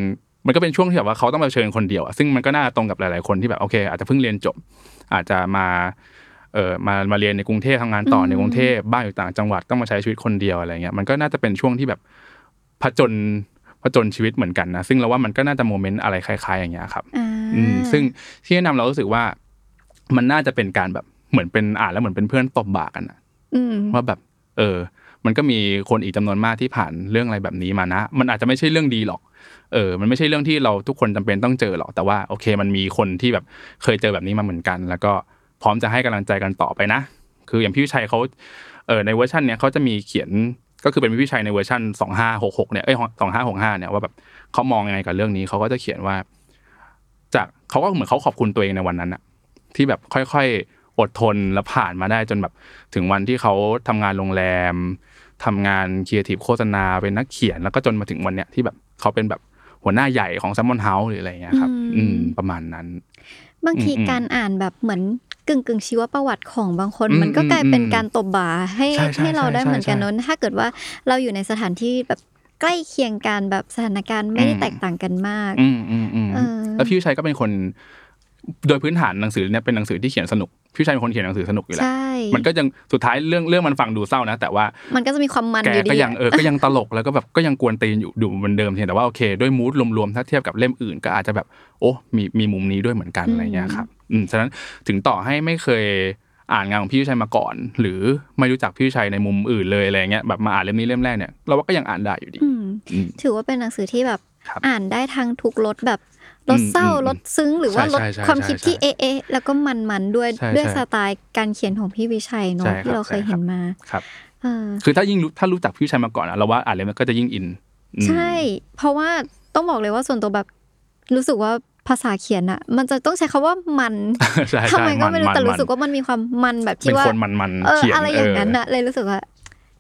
มันก็เป็นช่วงที่แบบว่าเขาต้องไปเผชิญคนเดียวอะซึ่งมันก็น่าตรงกับหลาย ๆคนที่แบบโอเค อาจจะเพิ่งเรียนจบ อาจจะมาเออมามาเรียนในกรุงเทพทำงานต่ออืมในกรุงเทพบ้านอยู่ต่างจังหวัดต้องมาใช้ชีวิตคนเดียวอะไรเงี้ยมันก็น่าจะเป็นช่วงที่แบบผจญผจญชีวิตเหมือนกันนะซึ่งเราว่ามันก็น่าจะโมเมนต์อะไรคล้าย ๆ อย่างเงี้ยครับอ่าอืมซึ่งที่แนะนำเรารู้สึกว่า มันน่าจะเป็นการแบบเหมือนเป็นอ่านแล้วเหมือนเป็นเพื่อนตบบ่ากันนะอืมว่าแบบ เออ มันก็มีคนอีกจำนวนมากที่ผ่านเรื่องอะไรแบบนี้มานะ มันอาจจะไม่ใช่เรื่องดีหรอก เออมันไม่ใช่เรื่องที่เราทุกคนจำเป็นต้องเจอหรอกแต่ว่าโอเค มันมีคนที่แบบเคยเจอแบบนี้มาเหมือนกัน แล้วก็พร้อมจะให้กำลังใจกันต่อไปนะ คืออย่างพี่วิชัยเขาเออในเวอร์ชันเนี้ยเขาจะมีเขียนก็คือเป็นพี่วิชัยในเวอร์ชันสองห้าหกหกเนี่ยเอ้ยสองห้าหกห้าเนี่ยว่าแบบเขามองยังไงกับเรื่องนี้เขาก็จะเขียนว่า จากเขาก็เหมือนเขาขอบคุณตัวเองในวันนั้นอะที่แบบค่อยๆอดทนและผ่านมาได้จนแบบถึงวันที่เขาทำงานโรงแรมทำงานครีเอทีฟโฆษณาเป็นนักเขียนแล้วก็จนมาถึงวันเนี้ยที่แบบเขาเป็นแบบ หัวหน้าใหญ่ของ Salmon House หรืออะไรเงี้ยครับ อืมประมาณนั้น บางทีอืมการอ่านแบบเหมือนกึ่งกึ่งๆชีวประวัติของบางคนอืมมันก็กลายเป็นอืมการตบบ่าให้ใช่ใช่ให้เราได้ใช่เหมือนกันใช่เนอะถ้าเกิดว่าเราอยู่ในสถานที่แบบใกล้เคียงกันแบบสถานการณ์ไม่ได้อืมแตกต่างกันมากอืมอืมอืมเออแล้วพี่วิชัยก็เป็นคน โดยพื้นฐานหนังสือเนี่ยเป็นหนังสือที่เขียนสนุกพี่วิชัยเป็นคนเขียนหนังสือสนุกอยู่แล้วใช่มันก็ยังสุดท้ายเรื่องเรื่องมันฟังดูเศร้านะ แต่ว่ามันก็จะมีความมันแกอยู่ดีก็ยังอะเออก็ยังตลกแล้วก็แบบก็ยังกวนตีนอยู่ดูเหมือนเดิมเพียงแต่ว่าโอเคด้วยมูดรวมๆถ้าเทียบกับเล่มอื่น ก็อาจจะแบบโอ้มีมีมุมนี้ด้วยเหมือนกันอะไรเงี้ยครับอืมฉะนั้นถึงต่อให้ไม่เคยอ่านงานของพี่วิชัยมาก่อน หรือไม่รู้จักพี่วิชัยในมุมอื่นเลยอะไรเงี้ยแบบมาอ่านเล่มนี้เล่มแรกเนี่ยเราว่าก็ยังอ่านได้อยู่ดีอืมอืมถือว่าเป็นหนังสือที่แบบครับอ่านได้ทั้งทุกรสแบบ รสเศร้าอืมอืมรสซึ้งหรือว่าใช่รสใช่ใช่ความคิดที่ใช่เอ๊ะเอ๊ะแล้วก็มันมันๆด้วยใช่ด้วยใช่สไตล์การเขียนของพี่วิชัยเนาะใช่ครับที่เราเคยใช่ครับเห็นมาครับเออคือถ้ายิ่งรู้ถ้ารู้จักพี่ชัยมาก่อนอะเราว่าอ่านเล่มนั้นก็จะยิ่งอินอืมใช่ เพราะว่าต้องบอกเลยว่าส่วนตัวแบบรู้สึกว่าภาษาเขียนอะมันจะต้องใช้คาว่ามันใช่ทำไมก็ใช่ไม่รู้นแต่นรู้สึกว่ามันมีความมันแบบเป็ที่นว่าคนมันมันเออเขียนอะไรอย่างนั้นอะเลยรู้สึกว่า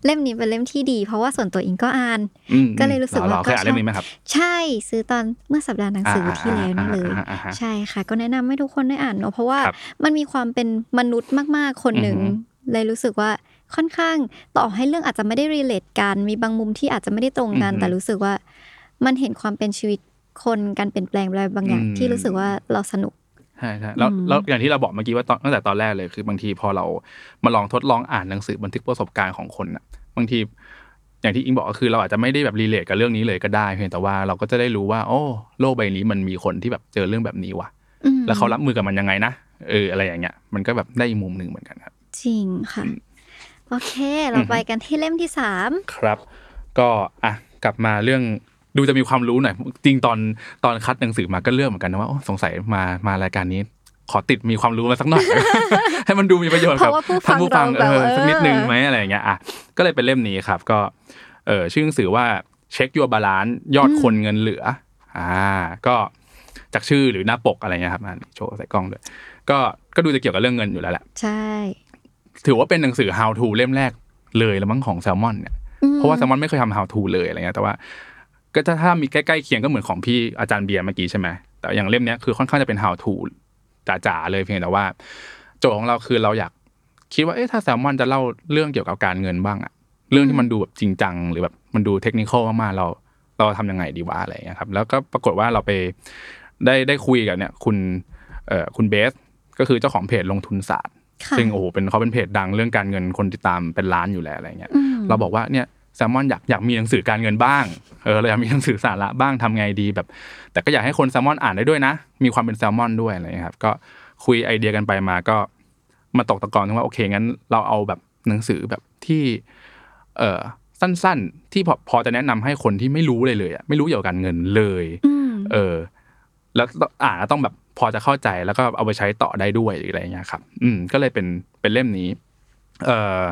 เล่มนี้เป็นเล่มที่ดี เพราะว่าส่วนตัวอิงก็อ่านอืมก็เลยรู้สึกว่าเเคยอ่านเล่มนี้ไหมครับใช่ซื้อตอนเมื่อสัปดาห์หนังสือที่แล้วนี่เลยอ่าอ่าอ่าอ่าใช่ค่ะ ก็แนะนำให้ทุกคนได้อ่านเนาะเพราะว่าครับมันมีความเป็นมนุษย์มาก ๆ คนหนึ่งอือหือเลยรู้สึกว่าค่อนข้างต่อให้เรื่องอาจจะไม่ได้ relate กันมีบางมุมที่อาจจะไม่ได้ตรงกันอือหือแต่รู้สึกว่ามันเห็นความเป็นชีวิตคนการเปลี่ยนแปลงอะไรบางอย่างอืมที่รู้สึกว่าเราสนุก ใช่ใช่แล้วอืมแล้วอย่างที่เราบอกเมื่อกี้ว่าตอนตั้งแต่ตอนแรกเลยคือบางทีพอเรามาลองทดลองอ่านหนังสือบันทึกประสบการณ์ของคนอะ บางที อย่างที่อิงบอกก็คือเราอาจจะไม่ได้แบบ relate กับเรื่องนี้เลยก็ได้เพียงแต่ว่าเราก็จะได้รู้ว่า โอ้โลกใบนี้มันมีคนที่แบบเจอเรื่องแบบนี้ว่ะอืมแล้วเขารับมือกับมันยังไงนะเอออะไรอย่างเงี้ย มันก็แบบได้อีกมุมหนึ่งเหมือนกันครับ จริงค่ะ โอเค เราไปกันที่เล่มที่สามครับ ก็อะกลับมาเรื่อง ดูจะมีความรู้หน่อยจริงตอนตอนคัดหนังสือมาก็เลือกเหมือนกันนะว่าโอ้สงสัยมามารายการนี้ ขอติดมีความรู้มาสักหน่อย ให้มันดูมีประโยชน์เพกับราะว่าผู้ฟัท่านงผู้ฟังเราเอแบบอสักนิดนึงเออไหมอะไรอย่างเงี้ยอะก็เลยเป็นเล่มนี้ครับ ก็เออชื่อหนังสือว่าเช็คยัวบาลานยอดคนเงินเหลือ อ่า ก็จากชื่อหรือหน้าปกอะไรเงี้ยครับอะโชว์ใส่กล้องด้วยก็ก็ดูจะเกี่ยวกับเรื่องเงินอยู่แล้วแหละใช่ ถือว่าเป็นหนังสือ how to เล่มแรกเลยแล้วมั้งของแซลมอนเนี่ยอืมเพราะว่าแซลมอนไม่เคยทำ how to เลยอะไรเงี้ยแต่ว่า ก็ถ้าถ้ามีใกล้ๆเคียงก็เหมือนของพี่อาจารย์เบียร์เมื่อกี้ใช่ไหมแต่อย่างเล่มเนี้ยคือค่อนข้างจะเป็น how to จ๋าๆเลยเพียงแต่ว่า โจทย์ของเราคือเราอยากคิดว่าเอ๊ะถ้าแซลมอนจะเล่าเรื่องเกี่ยวกับการเงินบ้างอะเรื่องที่มันดูแบบจริงจังหรือแบบมันดูเทคนิคมากๆเราเราทำยังไงดีวะอะไรเงี้ยครับ แล้วก็ปรากฏว่าเราไปได้ได้คุยกับเนี่ยคุณเอ่อคุณเบสก็คือเจ้าของเพจลงทุนศาสตร์ค่ะซึ่งโอ้โหเป็นเขาเป็นเพจดังเรื่องการเงินคนติดตามเป็นล้านอยู่แล้วอะไรเงี้ยอืมเราบอกว่าเนี่ย แซลมอนอยากอยากมีหนังสือการเงินบ้างเออเราอยากมีหนังสือสาระบ้างทำไงดีแบบ แต่ก็อยากให้คนแซลมอนอ่านได้ด้วยนะ มีความเป็นแซลมอนด้วยอะไรเงี้ยครับ ก็คุยไอเดียกันไปมาก็มาตกตะกอนที่ว่าโอเคงั้นเราเอาแบบหนังสือแบบที่ เออสั้นๆ ที่พอพอจะแนะนำให้คนที่ไม่รู้เลยเลยอะไม่รู้เกี่ยวกับการเงินเลยอืมเออ แล้วอ่านแล้วต้องแบบพอจะเข้าใจแล้วก็เอาไปใช้ต่อได้ด้วยหรืออะไรเงี้ยครับ อืม ก็เลยเป็นเป็นเล่มนี้ เอ่อ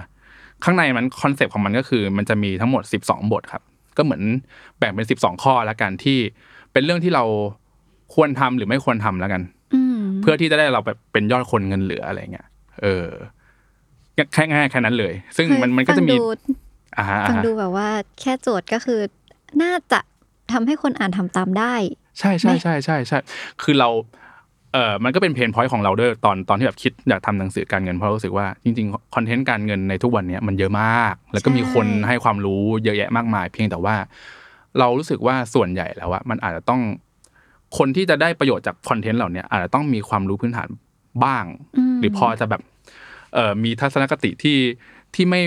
ข้างในมัน concept ของมันก็คือ มันจะมีทั้งหมด 12 บทครับ ก็เหมือนแบ่งเป็น 12 ข้อแล้วกันที่เป็นเรื่องที่เราควรทำหรือไม่ควรทำแล้วกันอืมเพื่อที่จะได้เราแบบเป็นยอดคนเงินเหลืออะไรเงี้ยเออแค่ง่ายๆแค่นั้นเลย ซึ่งมันมันก็จะมีฟังดูอ่าฮะอ่าฟังฮะดูแบบว่า แค่โจทย์ก็คือน่าจะทำให้คนอ่านทำตามได้ ใช่ใช่ใช่ใช่ใช่คือเรา เออมันก็เป็นเพนพอยต์ของเราด้วยตอนตอนที่แบบคิดอยากทำหนังสือการเงินเพราะรู้สึกว่าจริงๆคอนเทนต์การเงินในทุกวันเนี้ยมันเยอะมาก แล้วก็มีคนใช่ให้ความรู้เยอะแยะมากมาย เพียงแต่ว่า เรารู้สึกว่าส่วนใหญ่แล้วว่ามันอาจจะต้อง คนที่จะได้ประโยชน์จากคอนเทนต์เหล่าเนี้ยอาจจะต้องมีความรู้พื้นฐานบ้างมหรือพอจะแบบเอ่อมีทัศนคติที่ที่ไม่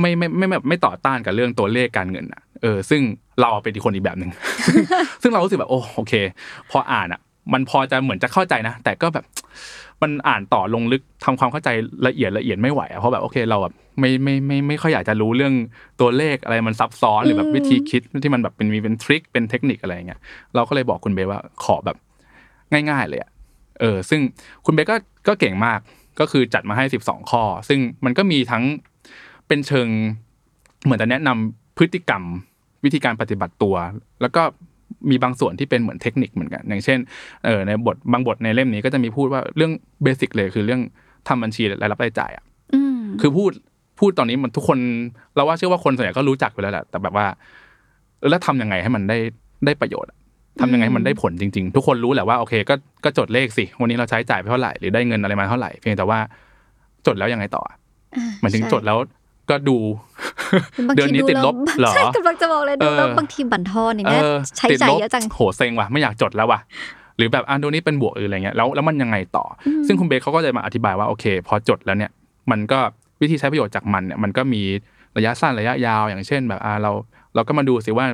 ไม่ไม่ไม่ไม่แบบไม่ต่อต้านกับเรื่องตัวเลขการเงินอะเออ ซึ่งเราเป็นอีกคนอีกแบบหนึ่งซึ่งเรารู้สึกแบบโอ้โอเค พออ่านอะ มันพอจะเหมือนจะเข้าใจนะ แต่ก็แบบมันอ่านต่อลงลึกทำความเข้าใจละเอียดละเอียดไม่ไหวอะเพราะแบบโอเคเราแบบไม่ไม่ไม่ไม่ค่อยอยากจะรู้เรื่องตัวเลขอะไรมันซับซ้อนหรือแบบวิธีคิดที่มันแบบเป็นมีเป็นทริคเป็นเทคนิคอะไรอย่างเงี้ยเราก็เลยบอกคุณเบสว่าขอแบบง่ายๆเลยอะเออ ซึ่งคุณเบสก็ก็เก่งมากก็คือจัดมาให้12ข้อ ซึ่งมันก็มีทั้งเป็นเชิงเหมือนจะแนะนำพฤติกรรมวิธีการปฏิบัติตัว แล้วก็ มีบางส่วนที่เป็นเหมือนเทคนิคเหมือนกัน อย่างเช่นเออในบทบางบทในเล่มนี้ก็จะมีพูดว่าเรื่องเบสิกเลยคือเรื่องทำบัญชีรายรับรายจ่ายอะอืมคือพูดพูดตอนนี้มันทุกคนเราว่าเชื่อว่าคนส่วนใหญ่ก็รู้จักไปแล้วแหละแต่แบบว่าเออแล้วทำยังไงให้มันได้ได้ประโยชน์อะทำยังไงให้มันได้ผลจริงๆ ทุกคนรู้แหละว่าโอเคก็ก็จดเลขสิวันนี้เราใช้จ่ายไปเท่าไหร่หรือได้เงินอะไรมาเท่าไหร่เพียงแต่ว่าจดแล้วยังไงต่ออะอ่าหมายถึงใช่จดแล้ว ก็ดูบางเดือนนี้ติดลบเหรอใช่กำลังจะบอกเลยดูแล้วเออบางทีบั่นทอนอย่างเงี้ยเออใช้ติดจ่ายลบเยอะจังโหเซ็งว่ะไม่อยากจดแล้วว่ะหรือแบบอะดูนี้เป็นบวกหรืออะไรเงี้ยแล้วแล้วมันยังไงต่ออมซึ่งคุณเบสเขาก็จะมาอธิบายว่าโอเค พอจดแล้วเนี่ย มันก็วิธีใช้ประโยชน์จากมันเนี่ยมันก็มีระยะสั้นระยะยาว อย่างเช่น แบบอ่าเรา เราก็มาดูสิว่า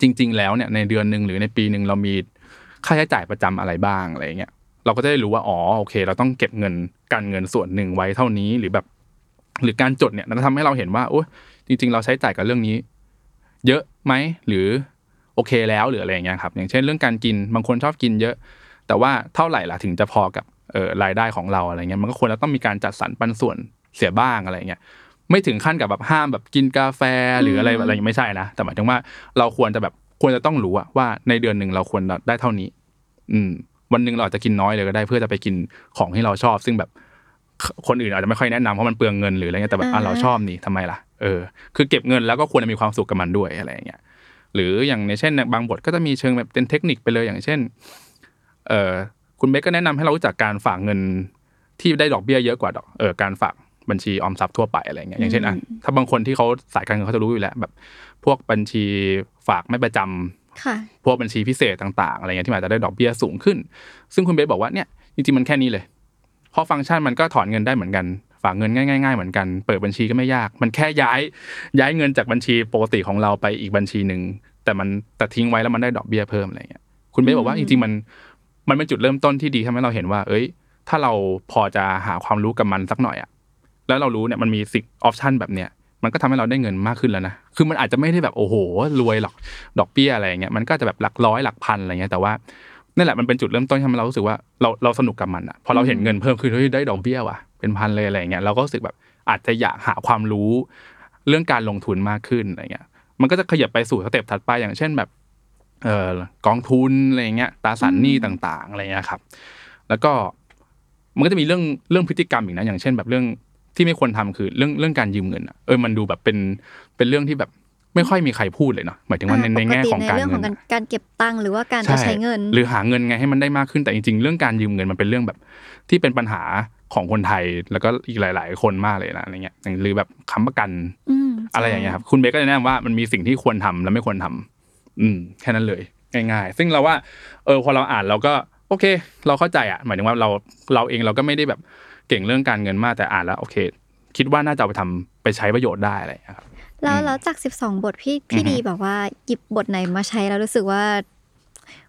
จริง ๆ แล้วเนี่ยในเดือนหนึ่งหรือในปีหนึ่งเรามีค่าใช้จ่ายประจำอะไรบ้างอะไรเงี้ยเราก็จะได้รู้ว่าอ๋อโอเค เราต้องเก็บเงินการเงินส่วนหนึ่งไว้เท่านี้ หรือแบบ หรือการจดเนี่ยมันจะทำให้เราเห็นว่าโอ้จริง ๆ เราใช้จ่ายกับเรื่องนี้ เยอะไหมหรือโอเคแล้วหรืออะไรอย่างเงี้ยครับอย่างเช่นเรื่องการกินบางคนชอบกินเยอะ แต่ว่าเท่าไหร่ล่ะถึงจะพอกับเออรายได้ของเราอะไรเงี้ยมันก็ควรจะต้องมีการจัดสรรปันส่วนเสียบ้างอะไรเงี้ยไม่ถึงขั้นกับแบบห้ามแบบกินกาแฟหรืออะไรอะไรย่างไม่ใช่นะแต่หมายถึงว่าเราควรจะแบบควรจะต้องรู้อะว่าในเดือนหนึ่งเราควรได้เท่านี้ อืม วันหนึ่งเราอาจจะกินน้อยเลยก็ได้เพื่อจะไปกินของที่เราชอบ ซึ่งแบบ คนอื่นอาจจะไม่ค่อยแนะนำเพราะมันเปลืองเงินหรืออะไรเงี้ยแต่แบบอะเราชอบนี่ทำไมล่ะเออคือเก็บเงินแล้วก็ควรจะมีความสุขกับมันด้วยอะไรอย่างเงี้ยหรืออย่างในเช่น บางบทก็จะมีเชิงแบบเป็นเทคนิคไปเลยอย่างเช่นเออคุณเบคก็แนะนำให้เรารู้จักการฝากเงินที่ได้ดอกเบี้ยเยอะกว่าดอกเออการฝากบัญชีออมทรัพย์ทั่วไปอะไรเงี้ยอย่างเช่นอะถ้าบางคนที่เขาสายการเงินเขาจะรู้อยู่แล้วแบบ พวกบัญชีฝากไม่ประจำ ค่ะ พวกบัญชีพิเศษต่างๆ อะไรเงี้ยที่อาจจะได้ดอกเบี้ยสูงขึ้น ซึ่งคุณเบสบอกว่าเนี่ยจริงๆมันแค่นี้เลย เพราะฟังก์ชันมันก็ถอนเงินได้เหมือนกัน ฝากเงินง่ายๆเหมือนกัน เปิดบัญชีก็ไม่ยาก มันแค่ย้ายย้ายเงินจากบัญชีปกติของเราไปอีกบัญชีหนึ่งแต่มันแต่ทิ้งไว้แล้วมันได้ดอกเบี้ยเพิ่มอะไรเงี้ยคุณเบสบอกว่าจริงๆมันมันเป็นจุดเริ่มต้นที่ดีทำให้เราเห็นว่า เอ้ย ถ้าเราพอจะหาความรู้กับมันสักหน่อยอะแล้วเรารู้เนี่ยมันมีสิ่งออปชันแบบเนี้ยมันก็ทำให้เราได้เงินมากขึ้นแล้วนะ คือมันอาจจะไม่ได้แบบโอ้โหรวยหรอก ดอกเบี้ยอะไรอย่างเงี้ย มันก็จะแบบหลักร้อยหลักพันอะไรเงี้ย แต่ว่า นั่นแหละมันเป็นจุดเริ่มต้นที่ทำให้เรารู้สึกว่าเราเราสนุกกับมันอะพอเราเห็นเงินเพิ่มขึ้นเฮ้ยได้ดอกเบี้ยว่ะเป็นพันเลยอะไรเงี้ยเราก็รู้สึกแบบอาจจะอยากหาความรู้เรื่องการลงทุนมากขึ้นอะไรเงี้ย มันก็จะขยับไปสู่สเต็ปถัดไปอย่างเช่นแบบเอ่อกองทุนอะไรเงี้ยตราสารหนี้ต่างๆอะไรเงี้ยครับ แล้วก็มันก็จะมีเรื่องเรื่องพฤติกรรมอีกนะอย่างเช่น แบบเรื่องที่ไม่ควรทำคือเรื่องเรื่องการยืมเงินอะเออมันดูแบบเป็นเป็นเรื่องที่แบบ ไม่ค่อยมีใครพูดเลยเนาะหมายถึงว่าในในแง่ของการปติในเรื่องเงิของนการอะการเก็บตังค์หรือว่าการจะใช้เงิน หรือหาเงินไงให้มันได้มากขึ้นแต่จริงๆ เรื่องการยืมเงินมันเป็นเรื่องแบบ ที่เป็นปัญหาของคนไทยแล้วก็อีกหลาย ๆ คนมากเลยนะอะไรเงี้ยอย่างหรือแบบค้ำประกันอืมอะไรอย่างเงี้ยครับคุณเบคก็จะแนะนำว่ามันมีสิ่งที่ควรทำและไม่ควรทำอืมแค่นั้นเลยง่ายๆ ซึ่งเราว่า เออพอเราอ่านเราก็โอเค เราเข้าใจอะหมายถึงว่าเราเราเองเราก็ไม่ได้แบบเก่งเรื่องการเงินมากแต่อ่านแล้วโอเค คิดว่าน่าจะเอาไปทำไปใช้ประโยชน์ได้อะไรอย่างเงี้ยครับ แล้วอืมแล้วจาก 12 บทพี่พี่อือฮึดีแบบว่าหยิบบทไหนมาใช้แล้วรู้สึกว่า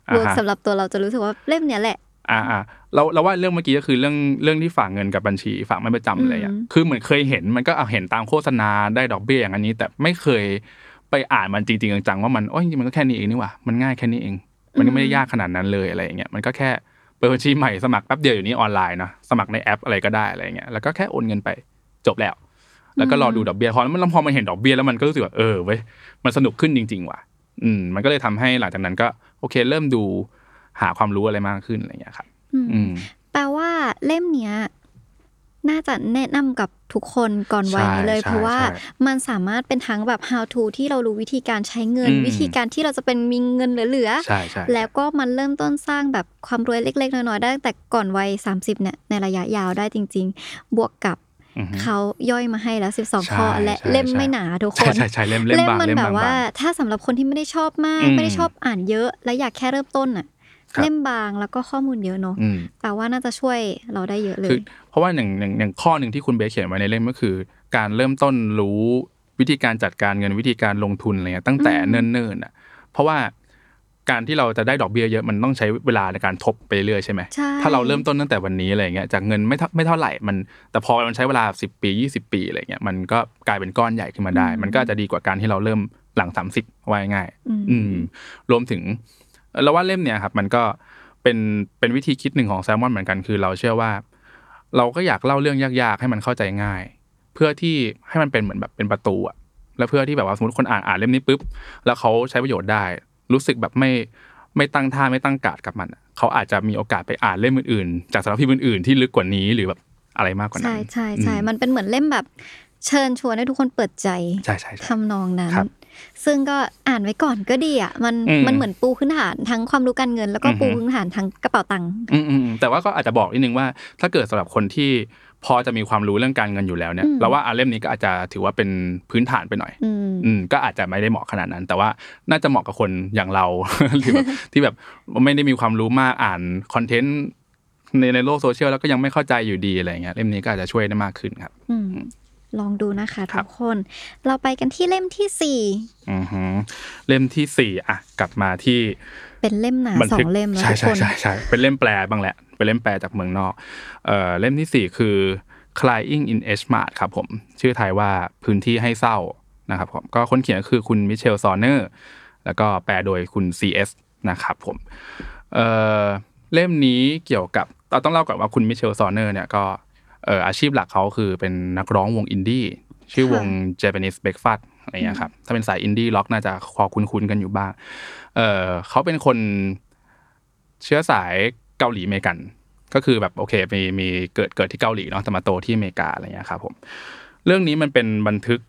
อ่าเวิร์กฮะสำหรับตัวเราจะรู้สึกว่าเล่มเนี้ยแหละอ่าอ่าเราเราว่าเรื่องเมื่อกี้ก็คือเรื่องเรื่องที่ฝากเงินกับบัญชีฝากไม่ประจำอะไรอะอืมคือเหมือนเคยเห็นมันก็เอาเห็นตามโฆษณาได้ดอกเบี้ยอย่างอันนี้ แต่ไม่เคยไปอ่านมันจริงๆจังๆว่ามันโอ้ยจริงๆมันก็แค่นี้เองนี่หว่ามันง่ายแค่นี้เอง มันก็ไม่ได้ยากขนาดนั้นเลยอะไรอย่างเงี้ยมันก็แค่เปิดบัญชีใหม่สมัครแป๊บเดียวอยู่นี้ออนไลน์เนาะสมัครในแอปอะไรก็ได้อะไรอย่างเงี้ยแล้วก็แค่โอนเงินไปจบแล้ว แล้วก็รอดูดอกเบี้ยพอแล้วมันพอมันเห็นดอกเบี้ยแล้วมันก็รู้สึกว่าเออเว้ยมันสนุกขึ้นจริง ๆ ว่ะ อืม มันก็เลยทำให้หลังจากนั้นก็โอเค เริ่มดูหาความรู้อะไรมากขึ้นอะไรอย่างเงี้ยครับอืมอืมแปลว่าเล่มเนี้ยน่าจะแนะนำกับทุกคนก่อนวัยนี้เลยใช่เพราะว่าใช่มันสามารถเป็นทั้งแบบ how to ที่เรารู้วิธีการใช้เงินอืมวิธีการที่เราจะเป็นมีเงินเหลือใช่ใช่ๆแล้วก็มันเริ่มต้นสร้างแบบความรวยเล็ก ๆ น้อยๆได้ตั้งแต่ก่อนวัย 30เนี่ยในระยะยาวได้จริง ๆ บวกกับอือฮึ เขาย่อยมาให้แล้ว 12ใช่ข้อและใช่เล่มใช่ไม่หนาทุกคใช่นใช่ใช่เล่มเล่มเล่มบางมันเล่มแบบบางว่าบางถ้าสำหรับคนที่ไม่ได้ชอบมากอืมไม่ได้ชอบอ่านเยอะ และอยากแค่เริ่มต้นอะครับเล่มบางแล้วก็ข้อมูลเยอะเนาะอืมแปลว่าน่าจะช่วยเราได้เยอะเลคือยเพราะว่าหนึ่งหนึ่งหนึ่งข้อหนึ่งที่คุณเบสเขียนไว้ในเล่มก็คือ การเริ่มต้นรู้วิธีการจัดการเงินวิธีการลงทุนอะไรเงี้ยตั้งแต่อืมเนิ่นๆอะเพราะว่า การที่เราจะได้ดอกเบี้ยเยอะมันต้องใช้เวลาในการทบไปเรื่อยใช่ไหมใช่ถ้าเราเริ่มต้นตั้งแต่วันนี้อะไรเงี้ยจากเงินไม่เท่าไม่เท่าไหร่มัน แต่พอมันใช้เวลา 10 ปี 20 ปีอะไรเงี้ยมันก็กลายเป็นก้อนใหญ่ขึ้นมาได้ มันก็อาจจะดีกว่าการที่เราเริ่มหลัง 30ว่าง่ายๆอืมอืมรวมถึงเราว่าเล่มเนี่ยครับ มันก็เป็นเป็นวิธีคิดหนึ่งของแซลมอนเหมือนกันคือ เราเชื่อว่า เราก็อยากเล่าเรื่องยากๆ ให้มันเข้าใจง่าย เพื่อที่ให้มันเป็นเหมือนแบบเป็นประตูอะแล้วเพื่อที่แบบว่าสมมติคนอ่านอ่านเล่มนี้ปุ๊บแล้วเขาใช้ประโยชน์ได้ รู้สึกแบบไม่ไม่ตั้งท่าไม่ตั้งการดกับมันอะเขาอาจจะมีโอกาสไปอ่านเล่มอื่นๆ จากสำนักพิมพ์อื่นๆที่ลึกกว่านี้หรือแบบอะไรมากกว่านั้ใช่นใช่ใช่อืมมันเป็นเหมือนเล่มแบบ เชิญชวนให้ทุกคนเปิดใจใช่ใช่ใช่ทำนองนั้นครับซึ่งก็อ่านไว้ก่อนก็ดีอะมันอืมมันเหมือนปูพื้นฐานทั้งความรู้การเงิน แล้วก็อือฮึปูพื้นฐานทั้งกระเป๋าตังค์อืมอืมอืมแต่ว่าก็อาจจะบอกนิดนึงว่า ถ้าเกิดสำหรับคนที่ พอจะมีความรู้เรื่องการเงินอยู่แล้วเนี่ยอืมเราว่าอาเล่มนี้ก็อาจจะถือว่าเป็นพื้นฐานไปหน่อยอืมอืมก็อาจจะไม่ได้เหมาะขนาดนั้น แต่ว่าน่าจะเหมาะกับคนอย่างเราหรือแบบที่แบบไม่ได้มีความรู้มากอ่านคอนเทนต์ในในโลกโซเชียลแล้วก็ยังไม่เข้าใจอยู่ดีอะไรเงี้ยเล่มนี้ก็อาจจะช่วยได้มากขึ้นครับอืมลองดูนะคะครัทุบกคน เราไปกันที่เล่มที่สี่อือฮึเล่มที่สี่อะ กลับมาที่ เป็นเล่มหนาบันสอทึกงเล่มแล้วใช่ทุกใช่คนใช่ใช่เป็นเล่มแปลบ้างแหละ เป็นเล่มแปลจากเมืองนอกเอ่อเล่มที่สี่คือ Crying in H Mart ครับผมชื่อไทยว่าพื้นที่ให้เศร้านะครับผมก็คนเขียนก็คือคุณมิเชลซอนเนอร์แล้วก็แปลโดยคุณ CS นะครับผมเอ่อเล่มนี้เกี่ยวกับเราต้องเล่าก่อนว่าคุณมิเชลซอนเนอร์เนี่ยก็เอ่ออาชีพหลักเขาคือเป็นนักร้องวงอินดี้ชื่อวง Japanese Breakfast อะไรเงี้ยครับถ้าเป็นสายอินดี้ร็อกน่าจะพอคุ้นๆกันอยู่บ้างเออเขาเป็นคนเชื้อสาย เกาหลีอเมริกัน ก็คือแบบโอเคมีมีเกิดเกิดที่เกาหลีเนาะแต่มาโตที่อเมริกาอะไรเงี้ยครับผมเรื่องนี้มันเป็นบันทึก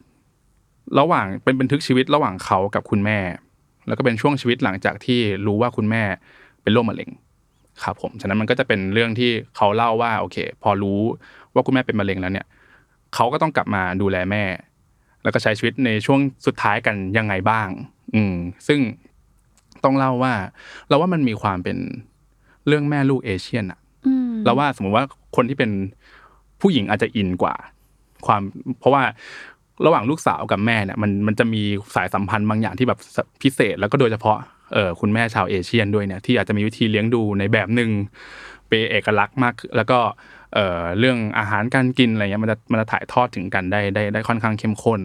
ระหว่างเป็นบันทึกชีวิตระหว่างเขากับคุณแม่ แล้วก็เป็นช่วงชีวิตหลังจากที่รู้ว่าคุณแม่เป็นโรคมะเร็งครับผมฉะนั้นมันก็จะเป็นเรื่องที่เขาเล่าว่าโอเค พอรู้ว่าคุณแม่เป็นมะเร็งแล้วเนี่ยเขาก็ต้องกลับมาดูแลแม่ แล้วก็ใช้ชีวิตในช่วงสุดท้ายกันยังไงบ้าง อืมซึ่งต้องเล่าว่า เราว่ามันมีความเป็น เรื่องแม่ลูกเอเชียนอะอืมเราว่าสมมติว่าคนที่เป็นผู้หญิงอาจจะอินกว่า ความเพราะว่าระหว่างลูกสาวกับแม่เนี่ยมันมันจะมีสายสัมพันธ์บางอย่างที่แบบพิเศษ แล้วก็โดยเฉพาะเออคุณแม่ชาวเอเชียนด้วยเนี่ยที่อาจจะมีวิธีเลี้ยงดูในแบบหนึ่งเป็นเอกลักษณ์มาก แล้วก็เอ่อเรื่องอาหารการกินอะไรเงี้ยมันจะมันจะถ่ายทอดถึงกันได้ได้ได้ค่อนข้างเข้มข้น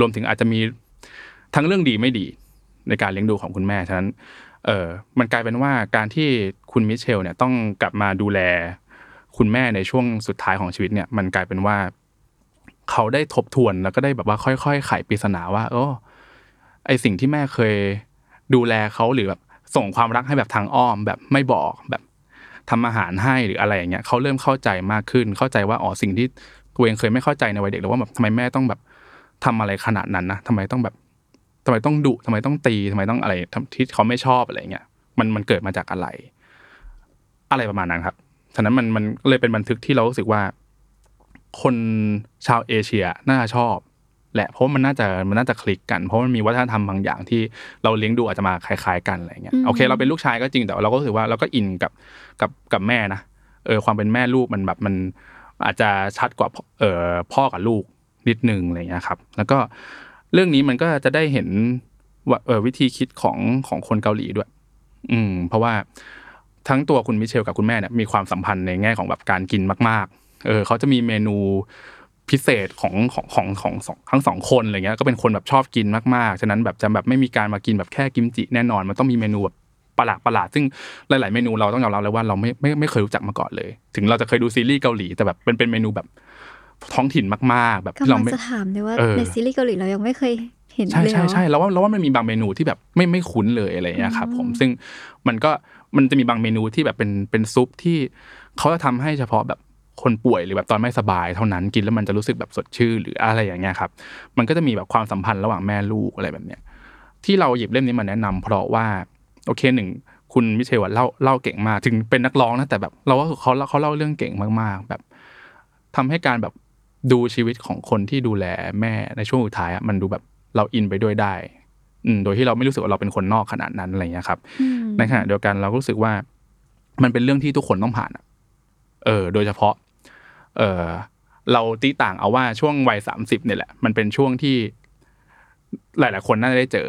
รวมถึงอาจจะมีทั้งเรื่องดีไม่ดีในการเลี้ยงดูของคุณแม่ฉะนั้นเออมันกลายเป็นว่าการที่ คุณมิเชลเนี่ยต้องกลับมาดูแล คุณแม่ในช่วงสุดท้ายของชีวิตเนี่ย มันกลายเป็นว่า เขาได้ทบทวนแล้วก็ได้แบบว่าค่อยๆไขปริศนาว่า โอ้ไอสิ่งที่แม่เคยดูแลเขาหรือแบบส่งความรักให้แบบทางอ้อม แบบไม่บอกแบบทำอาหารให้หรืออะไรอย่างเงี้ยเขาเริ่มเข้าใจมากขึ้น เข้าใจว่าอ๋อสิ่งที่ตัวเองเคยไม่เข้าใจในวัยเด็กหรือว่าแบบทำไมแม่ต้องแบบทำอะไรขนาดนั้นนะทำไมต้องแบบทำไมต้องดุทำไมต้องตีทำไมต้องอะไรทำที่เขาไม่ชอบอะไรเงี้ยมันมันเกิดมาจากอะไร อะไรประมาณนั้นครับฉะนั้นมันมันเลยเป็นบันทึกที่เรารู้สึกว่า คนชาวเอเชียน่าจะชอบ แหละเพราะมันน่าจะมันน่าจะคลิกกัน เพราะมันมีวัฒนธรรมบางอย่างที่เราเลี้ยงดูอาจจะมาคล้าย ๆ กันอะไรเงี้ยโอเค เราเป็นลูกชายก็จริงแต่ว่าเราก็รู้สึกว่าเราก็อินกับกับกับแม่นะเออความเป็นแม่ลูกมันแบบมันอาจจะชัดกว่าพ่อเออพ่อกับลูกนิดนึงอะไรเงี้ยครับ แล้วก็เรื่องนี้มันก็จะได้เห็นว่าเออวิธีคิดของของคนเกาหลีด้วย อืม เพราะว่า ทั้งตัวคุณมิเชลกับคุณแม่เนี่ยมีความสัมพันธ์ในแง่ของแบบการกินมาก ๆ เออเขาจะมีเมนูพิเศษของของของของสองทั้งสองคนอะไรเงี้ยก็เป็นคนแบบชอบกินมากๆ ฉะนั้นแบบจะแบบไม่มีการมากินแบบแค่กิมจิแน่นอน มันต้องมีเมนูแบบประหลาดประหลาดๆซึ่งหลาย ๆ เมนูเราต้องยอมรับเลยว่าเราไม่ไม่ไม่เคยรู้จักมาก่อนเลย ถึงเราจะเคยดูซีรีส์เกาหลีแต่แบบเป็นเป็นเมนูแบบท้องถิ่นมาก ๆ แบบที่กำลัเรางไม่จะถามเลยว่าเออในซีรีส์เกาหลีเรายังไม่เคยเห็นใช่เลยใช่เหรอใช่แล้วว่าเราว่ามันมีบางเมนูที่แบบไม่ไม่คุ้นเลยอะไรอย่างเงี้ยครับผมซึ่งมันก็ มันจะมีบางเมนูที่แบบเป็นเป็นซุปที่เขาจะทำให้เฉพาะแบบคนป่วยหรือแบบตอนไม่สบายเท่านั้นกินแล้วมันจะรู้สึกแบบสดชื่นหรืออะไรอย่างเงี้ยครับมันก็จะมีแบบความสัมพันธ์ระหว่างแม่ลูกอะไรแบบเนี้ยที่เราหยิบเล่มนี้มาแนะนำเพราะว่าโอเคหนึ่งคุณมิเชลเล่าเล่าเก่งมากถึงเป็นนักร้องนะแต่แบบเราว่าเขาเขาเล่าเรื่องเก่งมากๆ แบบทำให้การแบบดูชีวิตของคนที่ดูแลแม่ในช่วงสุดท้ายอะมันดูแบบเราอินไปด้วยได้ โดยที่เราไม่รู้สึกว่าเราเป็นคนนอกขนาดนั้นอะไรเงี้ยครับอืมในขณะเดียวกันเราก็รู้สึกว่า มันเป็นเรื่องที่ทุกคนต้องผ่านอะเออ โดยเฉพาะ เออเราตีต่างเอาว่าช่วงวัยสามสิบเนี่ยแหละ มันเป็นช่วงที่ หลาย ๆ คนน่าจะได้เจอ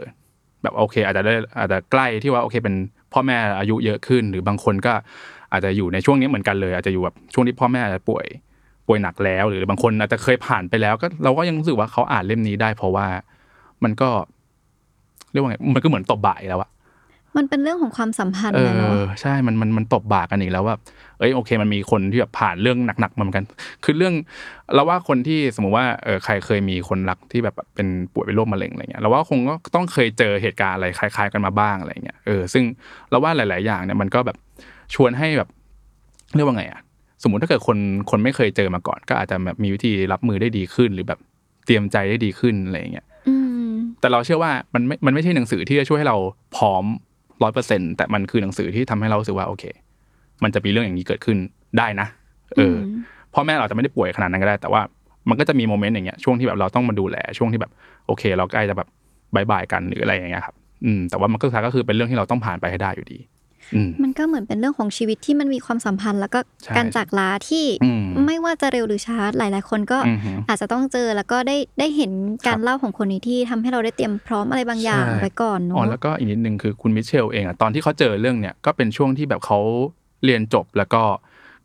แบบโอเค อาจจะได้อาจจะใกล้ที่ว่าโอเค เป็นพ่อแม่อายุเยอะขึ้น หรือบางคนก็อาจจะอยู่ในช่วงนี้เหมือนกันเลย อาจจะอยู่แบบช่วงที่พ่อแม่อาจจะป่วย ป่วยหนักแล้ว หรือบางคนอาจจะเคยผ่านไปแล้ว ก็เราก็ยังรู้สึกว่าเขาอ่านเล่มนี้ได้ เพราะว่ามันก็ เรียกว่าไงมันก็เหมือนตบบ่ายแล้วอะมันเป็นเรื่องของความสัมพันธ์เอนะเนาะอใช่ มันมันมันตบบากกันอีกแล้วว่า เอ้ยโอเค มันมีคนที่แบบผ่านเรื่องหนักๆมาเหมือนกัน คือเรื่องเราว่าคนที่สมมุติว่าเออใครเคยมีคนรักที่แบบเป็นป่วยเป็นโรคมะเร็งอะไรเงี้ยเราว่าคงก็ต้องเคยเจอเหตุการณ์อะไรคล้าย ๆ กันมาบ้างอะไรเงี้ยเออซึ่งเราว่าหลาย ๆ อย่างเนี่ยมันก็แบบชวนให้แบบเรียกว่าไงอะสมมุติถ้าเกิดคนคนไม่เคยเจอมาก่อน ก็อาจจะแบบมีวิธีรับมือได้ดีขึ้นหรือแบบเตรียมใจได้ดีขึ้นอะไรเงี้ยอืม แต่เราเชื่อว่ามันไม่มันไม่ใช่หนังสือที่จะช่วยให้เราพร้อมร้อยเปอร์เซ็นแต่มันคือหนังสือที่ทำให้เรารู้สึกว่าโอเค มันจะมีเรื่องอย่างนี้เกิดขึ้นได้นะ เอออพ่อแม่เราอาจจะไม่ได้ป่วยขนาดนั้นก็ได้ แต่ว่ามันก็จะมีโมเมนต์อย่างเงี้ยช่วงที่แบบเราต้องมาดูแลช่วงที่แบบโอเค เราใกล้จะแบบบายบายกันหรืออะไรอย่างเงี้ยครับ อืมแต่ว่ามันก็สุดท้ายก็คือเป็นเรื่องที่เราต้องผ่านไปให้ได้อยู่ดีอื มมันก็เหมือนเป็นเรื่องของชีวิตที่มันมีความสัมพันธ์ แล้วก็ใช่การจากลาที่อืมไม่ว่าจะเร็วหรือช้าหลาย ๆ คนก็อือฮึอาจจะต้องเจอแล้วก็ได้ได้เห็นการครับเล่าของคนนี้ที่ทำให้เราได้เตรียมพร้อมอะไรบางอย่างใช่ไว้ก่อนเนาะอ๋อแล้วก็อีกนิดนึงคือคุณมิเชลเองอะตอนที่เขาเจอเรื่องเนี้ยก็เป็นช่วงที่แบบเขาเรียนจบแล้วก็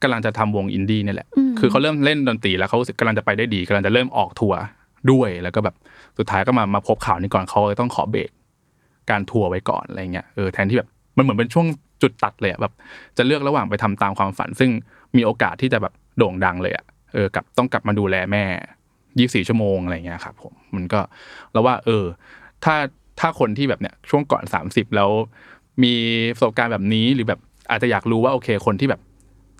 กำลังจะทำวงอินดี้นี่แหละมคือเขาเริ่มเล่นดนตรีแล้วเขารู้สึกกำลังจะไปได้ดีกำลังจะเริ่มออกทัวร์ด้วยแล้วก็แบบสุดท้ายก็มามาพบข่าวนี้ก่อนเขาเลยต้องขอเบรกการทัวร์ไว้ก่อนอะไรเงี้ยเออแทนที่แบบมันเหมือนเป็นช่วง จุดตัดเลยอะแบบจะเลือกระหว่างไปทำตามความฝัน ซึ่งมีโอกาสที่จะแบบโด่งดังเลยอะเออกับต้องกลับมาดูแลแม่ยี่สี่ชั่วโมงอะไรเงี้ยครับผมมันก็แล้วว่า เออ ถ้าถ้าคนที่แบบเนี้ยช่วงก่อนสามสิบแล้วมีประสบการณ์แบบนี้หรือแบบอาจจะอยากรู้ว่าโอเคคนที่แบบ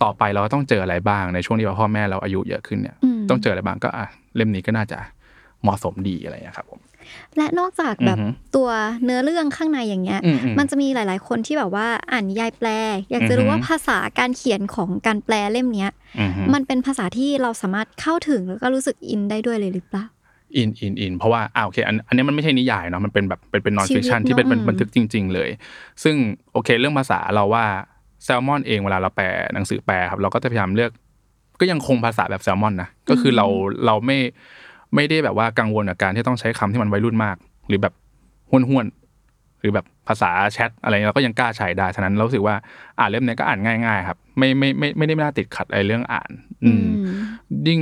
ต่อไปเราต้องเจออะไรบ้างในช่วงที่ว่าพ่อแม่เราอายุเยอะขึ้นเนี่ยอืมต้องเจออะไรบ้างก็อะเล่มนี้ก็น่าจะเหมาะสมดีอะไรอย่างเงี้ยครับผม และนอกจากแบบอือฮึตัวเนื้อเรื่องข้างในอย่างเงี้ยอืมอืมมันจะมีหลาย ๆ คนที่แบบว่าอ่านนิยายแปล อยากจะรู้อือฮึว่าภาษาการเขียนของการแปลเล่มเนี้ยอือฮึมันเป็นภาษาที่เราสามารถเข้าถึงแล้วก็รู้สึกอินได้ด้วยเลยหรือเปล่าอินอินอินเพราะว่าอ่าโอเคอันอันนี้มันไม่ใช่นิยายเนาะมันเป็นแบบเป็นเป็น nonfiction เนอะที่เป็นเป็นอืมบันทึกจริง ๆ เลย ซึ่งโอเค เรื่องภาษาเราว่าแซลมอนเองเวลาเราแปลหนังสือแปลครับเราก็จะพยายามเลือก ก็ยังคงภาษาแบบแซลมอนนะก็คือเราเราไม่ ไม่ได้แบบว่ากังวลกับการที่ต้องใช้คำที่มันวัยรุ่นมาก หรือแบบห้วนห้วนๆหรือแบบภาษาแชทอะไรเงี้ยเราก็ยังกล้าใช้ได้ฉะนั้นเรารู้สึกว่าอ่านเล่มเนี้ยก็อ่านง่าย ๆ ครับ ไม่ไม่ไม่ไม่ได้น่าติดขัดอะไรเรื่องอ่าน อืมยิ่ง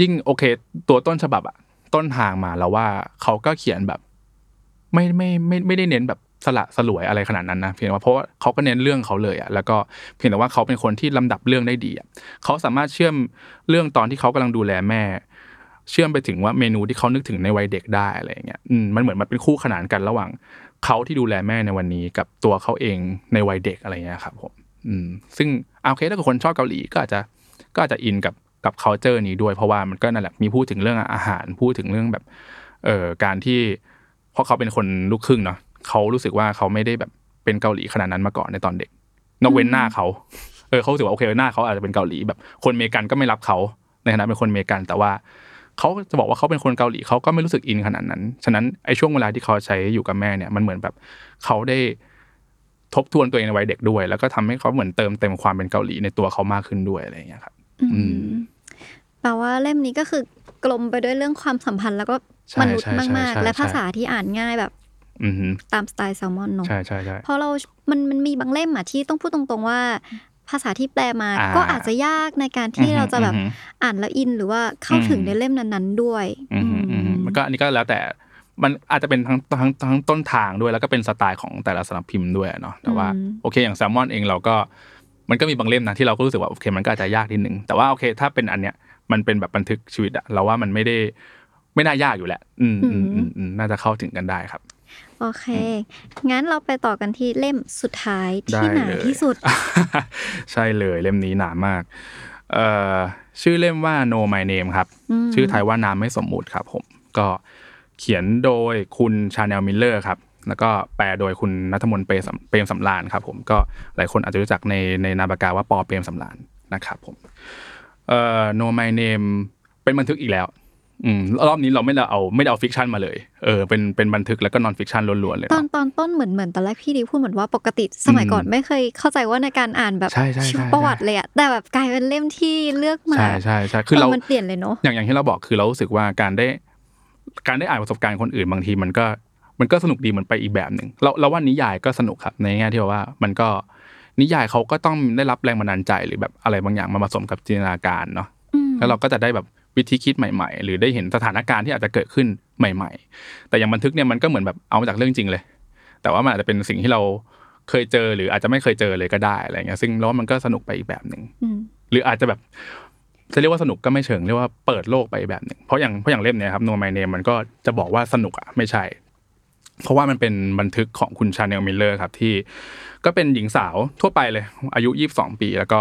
ยิ่งโอเค ตัวต้นฉบับอะต้นทางมาแล้วว่าเขาก็เขียนแบบ ไม่ไม่ไม่ไม่ได้เน้นแบบสละสลวยอะไรขนาดนั้นนะเพียงแต่ว่าเพราะว่าเขาก็เน้นเรื่องเขาเลยอะแล้วก็เพียงแต่ว่าเขาเป็นคนที่ลำดับเรื่องได้ดีอะเขาสามารถเชื่อมเรื่องตอนที่เขากำลังดูแลแม่ เชื่อมไปถึงว่าเมนูที่เขานึกถึงในวัยเด็กได้อะไรเงี้ยอืมมันเหมือนมันเป็นคู่ขนานกันระหว่างเขาที่ดูแลแม่ในวันนี้กับตัวเขาเองในวัยเด็กอะไรเงี้ยครับผมอืมซึ่งเอาโอเคถ้าเกิดคนชอบเกาหลีก็อาจจะก็อาจจะอินกับกับ culture นี้ด้วย เพราะว่ามันก็นั่นแหละมีพูดถึงเรื่องอาหารพูดถึงเรื่องแบบเอ่อการที่เพราะเขาเป็นคนลูกครึ่งเนาะเขารู้สึกว่าเขาไม่ได้แบบเป็นเกาหลีขนาดนั้นมาก่อนในตอนเด็ก นอกเว้นหน้าเขาเออเขารู้สึกว่าโอเคหน้าเขาอาจจะเป็นเกาหลีแบบคนเมกันก็ไม่รับเขาในฐานะเป็นคนเมกันแต่ว่า เขาจะบอกว่าเขาเป็นคนเกาหลีเขาก็ไม่รู้สึกอินขนาดนั้น ฉะนั้นไอ้ช่วงเวลาที่เขาใช้อยู่กับแม่เนี่ยมันเหมือนแบบเขาได้ทบทวนตัวเองในวัยเด็กด้วย แล้วก็ทำให้เขาเหมือนเติมเต็มความเป็นเกาหลีในตัวเขามากขึ้นด้วยอะไรอย่างเงี้ยครับอืมแปลว่าเล่มนี้ก็คือกลมไปด้วยเรื่องความสัมพันธ์แล้วก็ใช่มนุษย์ใช่ใช่มากใช่ๆและใช่ภาษาที่อ่านง่ายแบบอือฮึตามสไตล์แซลมอนเนาะใช่ใช่ใช่เพราะเรา มันมันมีบางเล่มอะที่ต้องพูดตรงๆว่า ภาษาที่แปลมาอ่าก็อาจจะยากในการที่อือฮึเราจะแบบอือฮึอ่านแล้วอินหรือว่าเข้าถึงอืมในเล่มนั้นๆด้วยอืมอืมอืมมันก็อันนี้ก็แล้วแต่มันอาจจะเป็นทั้งทั้งทั้งต้นทางด้วยแล้วก็เป็นสไตล์ของแต่ละสำนักพิมพ์ด้วยเนาะแต่ว่าอืมโอเคอย่างแซลมอนเองเราก็มันก็มีบางเล่มนะที่เราก็รู้สึกว่าโอเคมันก็อาจจะยากนิดนึงแต่ว่าโอเค ถ้าเป็นอันเนี้ยมันเป็นแบบบันทึกชีวิตอะเราว่ามันไม่ได้ไม่น่ายากอยู่แหละ อืมอืมอืมอืมน่าจะเข้าถึงกันได้ครับ โอเค งั้นเราไปต่อกันที่เล่มสุดท้ายได้ที่หนาเลยที่สุด ใช่เลยเล่มนี้หนามากเอ่อชื่อเล่มว่า Know My Name ครับอืมชื่อไทยว่านามไม่สมมุติครับผม ก็เขียนโดยคุณชาแนลมิลเลอร์ครับ แล้วก็แปลโดยคุณนัทมนต์เปรมสำเปรมสำราญครับผม ก็หลายคนอาจจะรู้จักในในนามปากกาว่าปอเปรมสำราญนะครับผมเอ่อ Know My Name เป็นบันทึกอีกแล้ว อืมรอบนี้เราไม่ได้เอาไม่ได้เอา fiction มาเลย เออเป็นเป็นบันทึกแล้วก็ non-fiction ล้วนๆเลย ตอนเนาะตอนต้นเหมือนเหมือนตอนแรกพี่ดีพูดเหมือนว่าปกติสมัยก่อนไม่เคยเข้าใจว่าในการอ่านแบบใช่ใช่ใช่ชีวประวัติเลยอะแต่แบบกลายเป็นเล่มที่เลือกมาใช่ใช่ใช่คือเรามันเปลี่ยนเลยเนาะอย่างอย่างที่เราบอกคือเรารู้สึกว่าการได้ การได้อ่านประสบการณ์คนอื่นบางทีมันก็มันก็สนุกดีเหมือนไปอีกแบบหนึ่งเราเราว่านิยายก็สนุกครับในแง่ที่ว่ามันก็นิยายเขาก็ต้องได้รับแรงบันดาลใจหรือแบบอะไรบางอย่างมาผสมกับจินตนาการเนาะอืมแล้วเราก็จะได้แบบ วิธีคิดใหม่ๆ หรือได้เห็นสถานการณ์ที่อาจจะเกิดขึ้นใหม่ ๆ แต่อย่างบันทึกเนี่ยมันก็เหมือนแบบเอามาจากเรื่องจริงเลย แต่ว่ามันอาจจะเป็นสิ่งที่เราเคยเจอหรืออาจจะไม่เคยเจอเลยก็ได้อะไรเงี้ยซึ่งแล้วมันก็สนุกไปอีกแบบหนึ่งอืมหรืออาจจะแบบจะเรียกว่าสนุกก็ไม่เชิงเรียกว่าเปิดโลกไปแบบหนึ่งเพราะอย่างเพราะอย่างเล่มเนี้ยครับ Know My Name มันก็จะบอกว่าสนุกอะไม่ใช่ เพราะว่ามันเป็นบันทึกของคุณชาแนลมิลเลอร์ครับที่ ก็เป็นหญิงสาวทั่วไปเลย อายุยี่สิบสองปี แล้วก็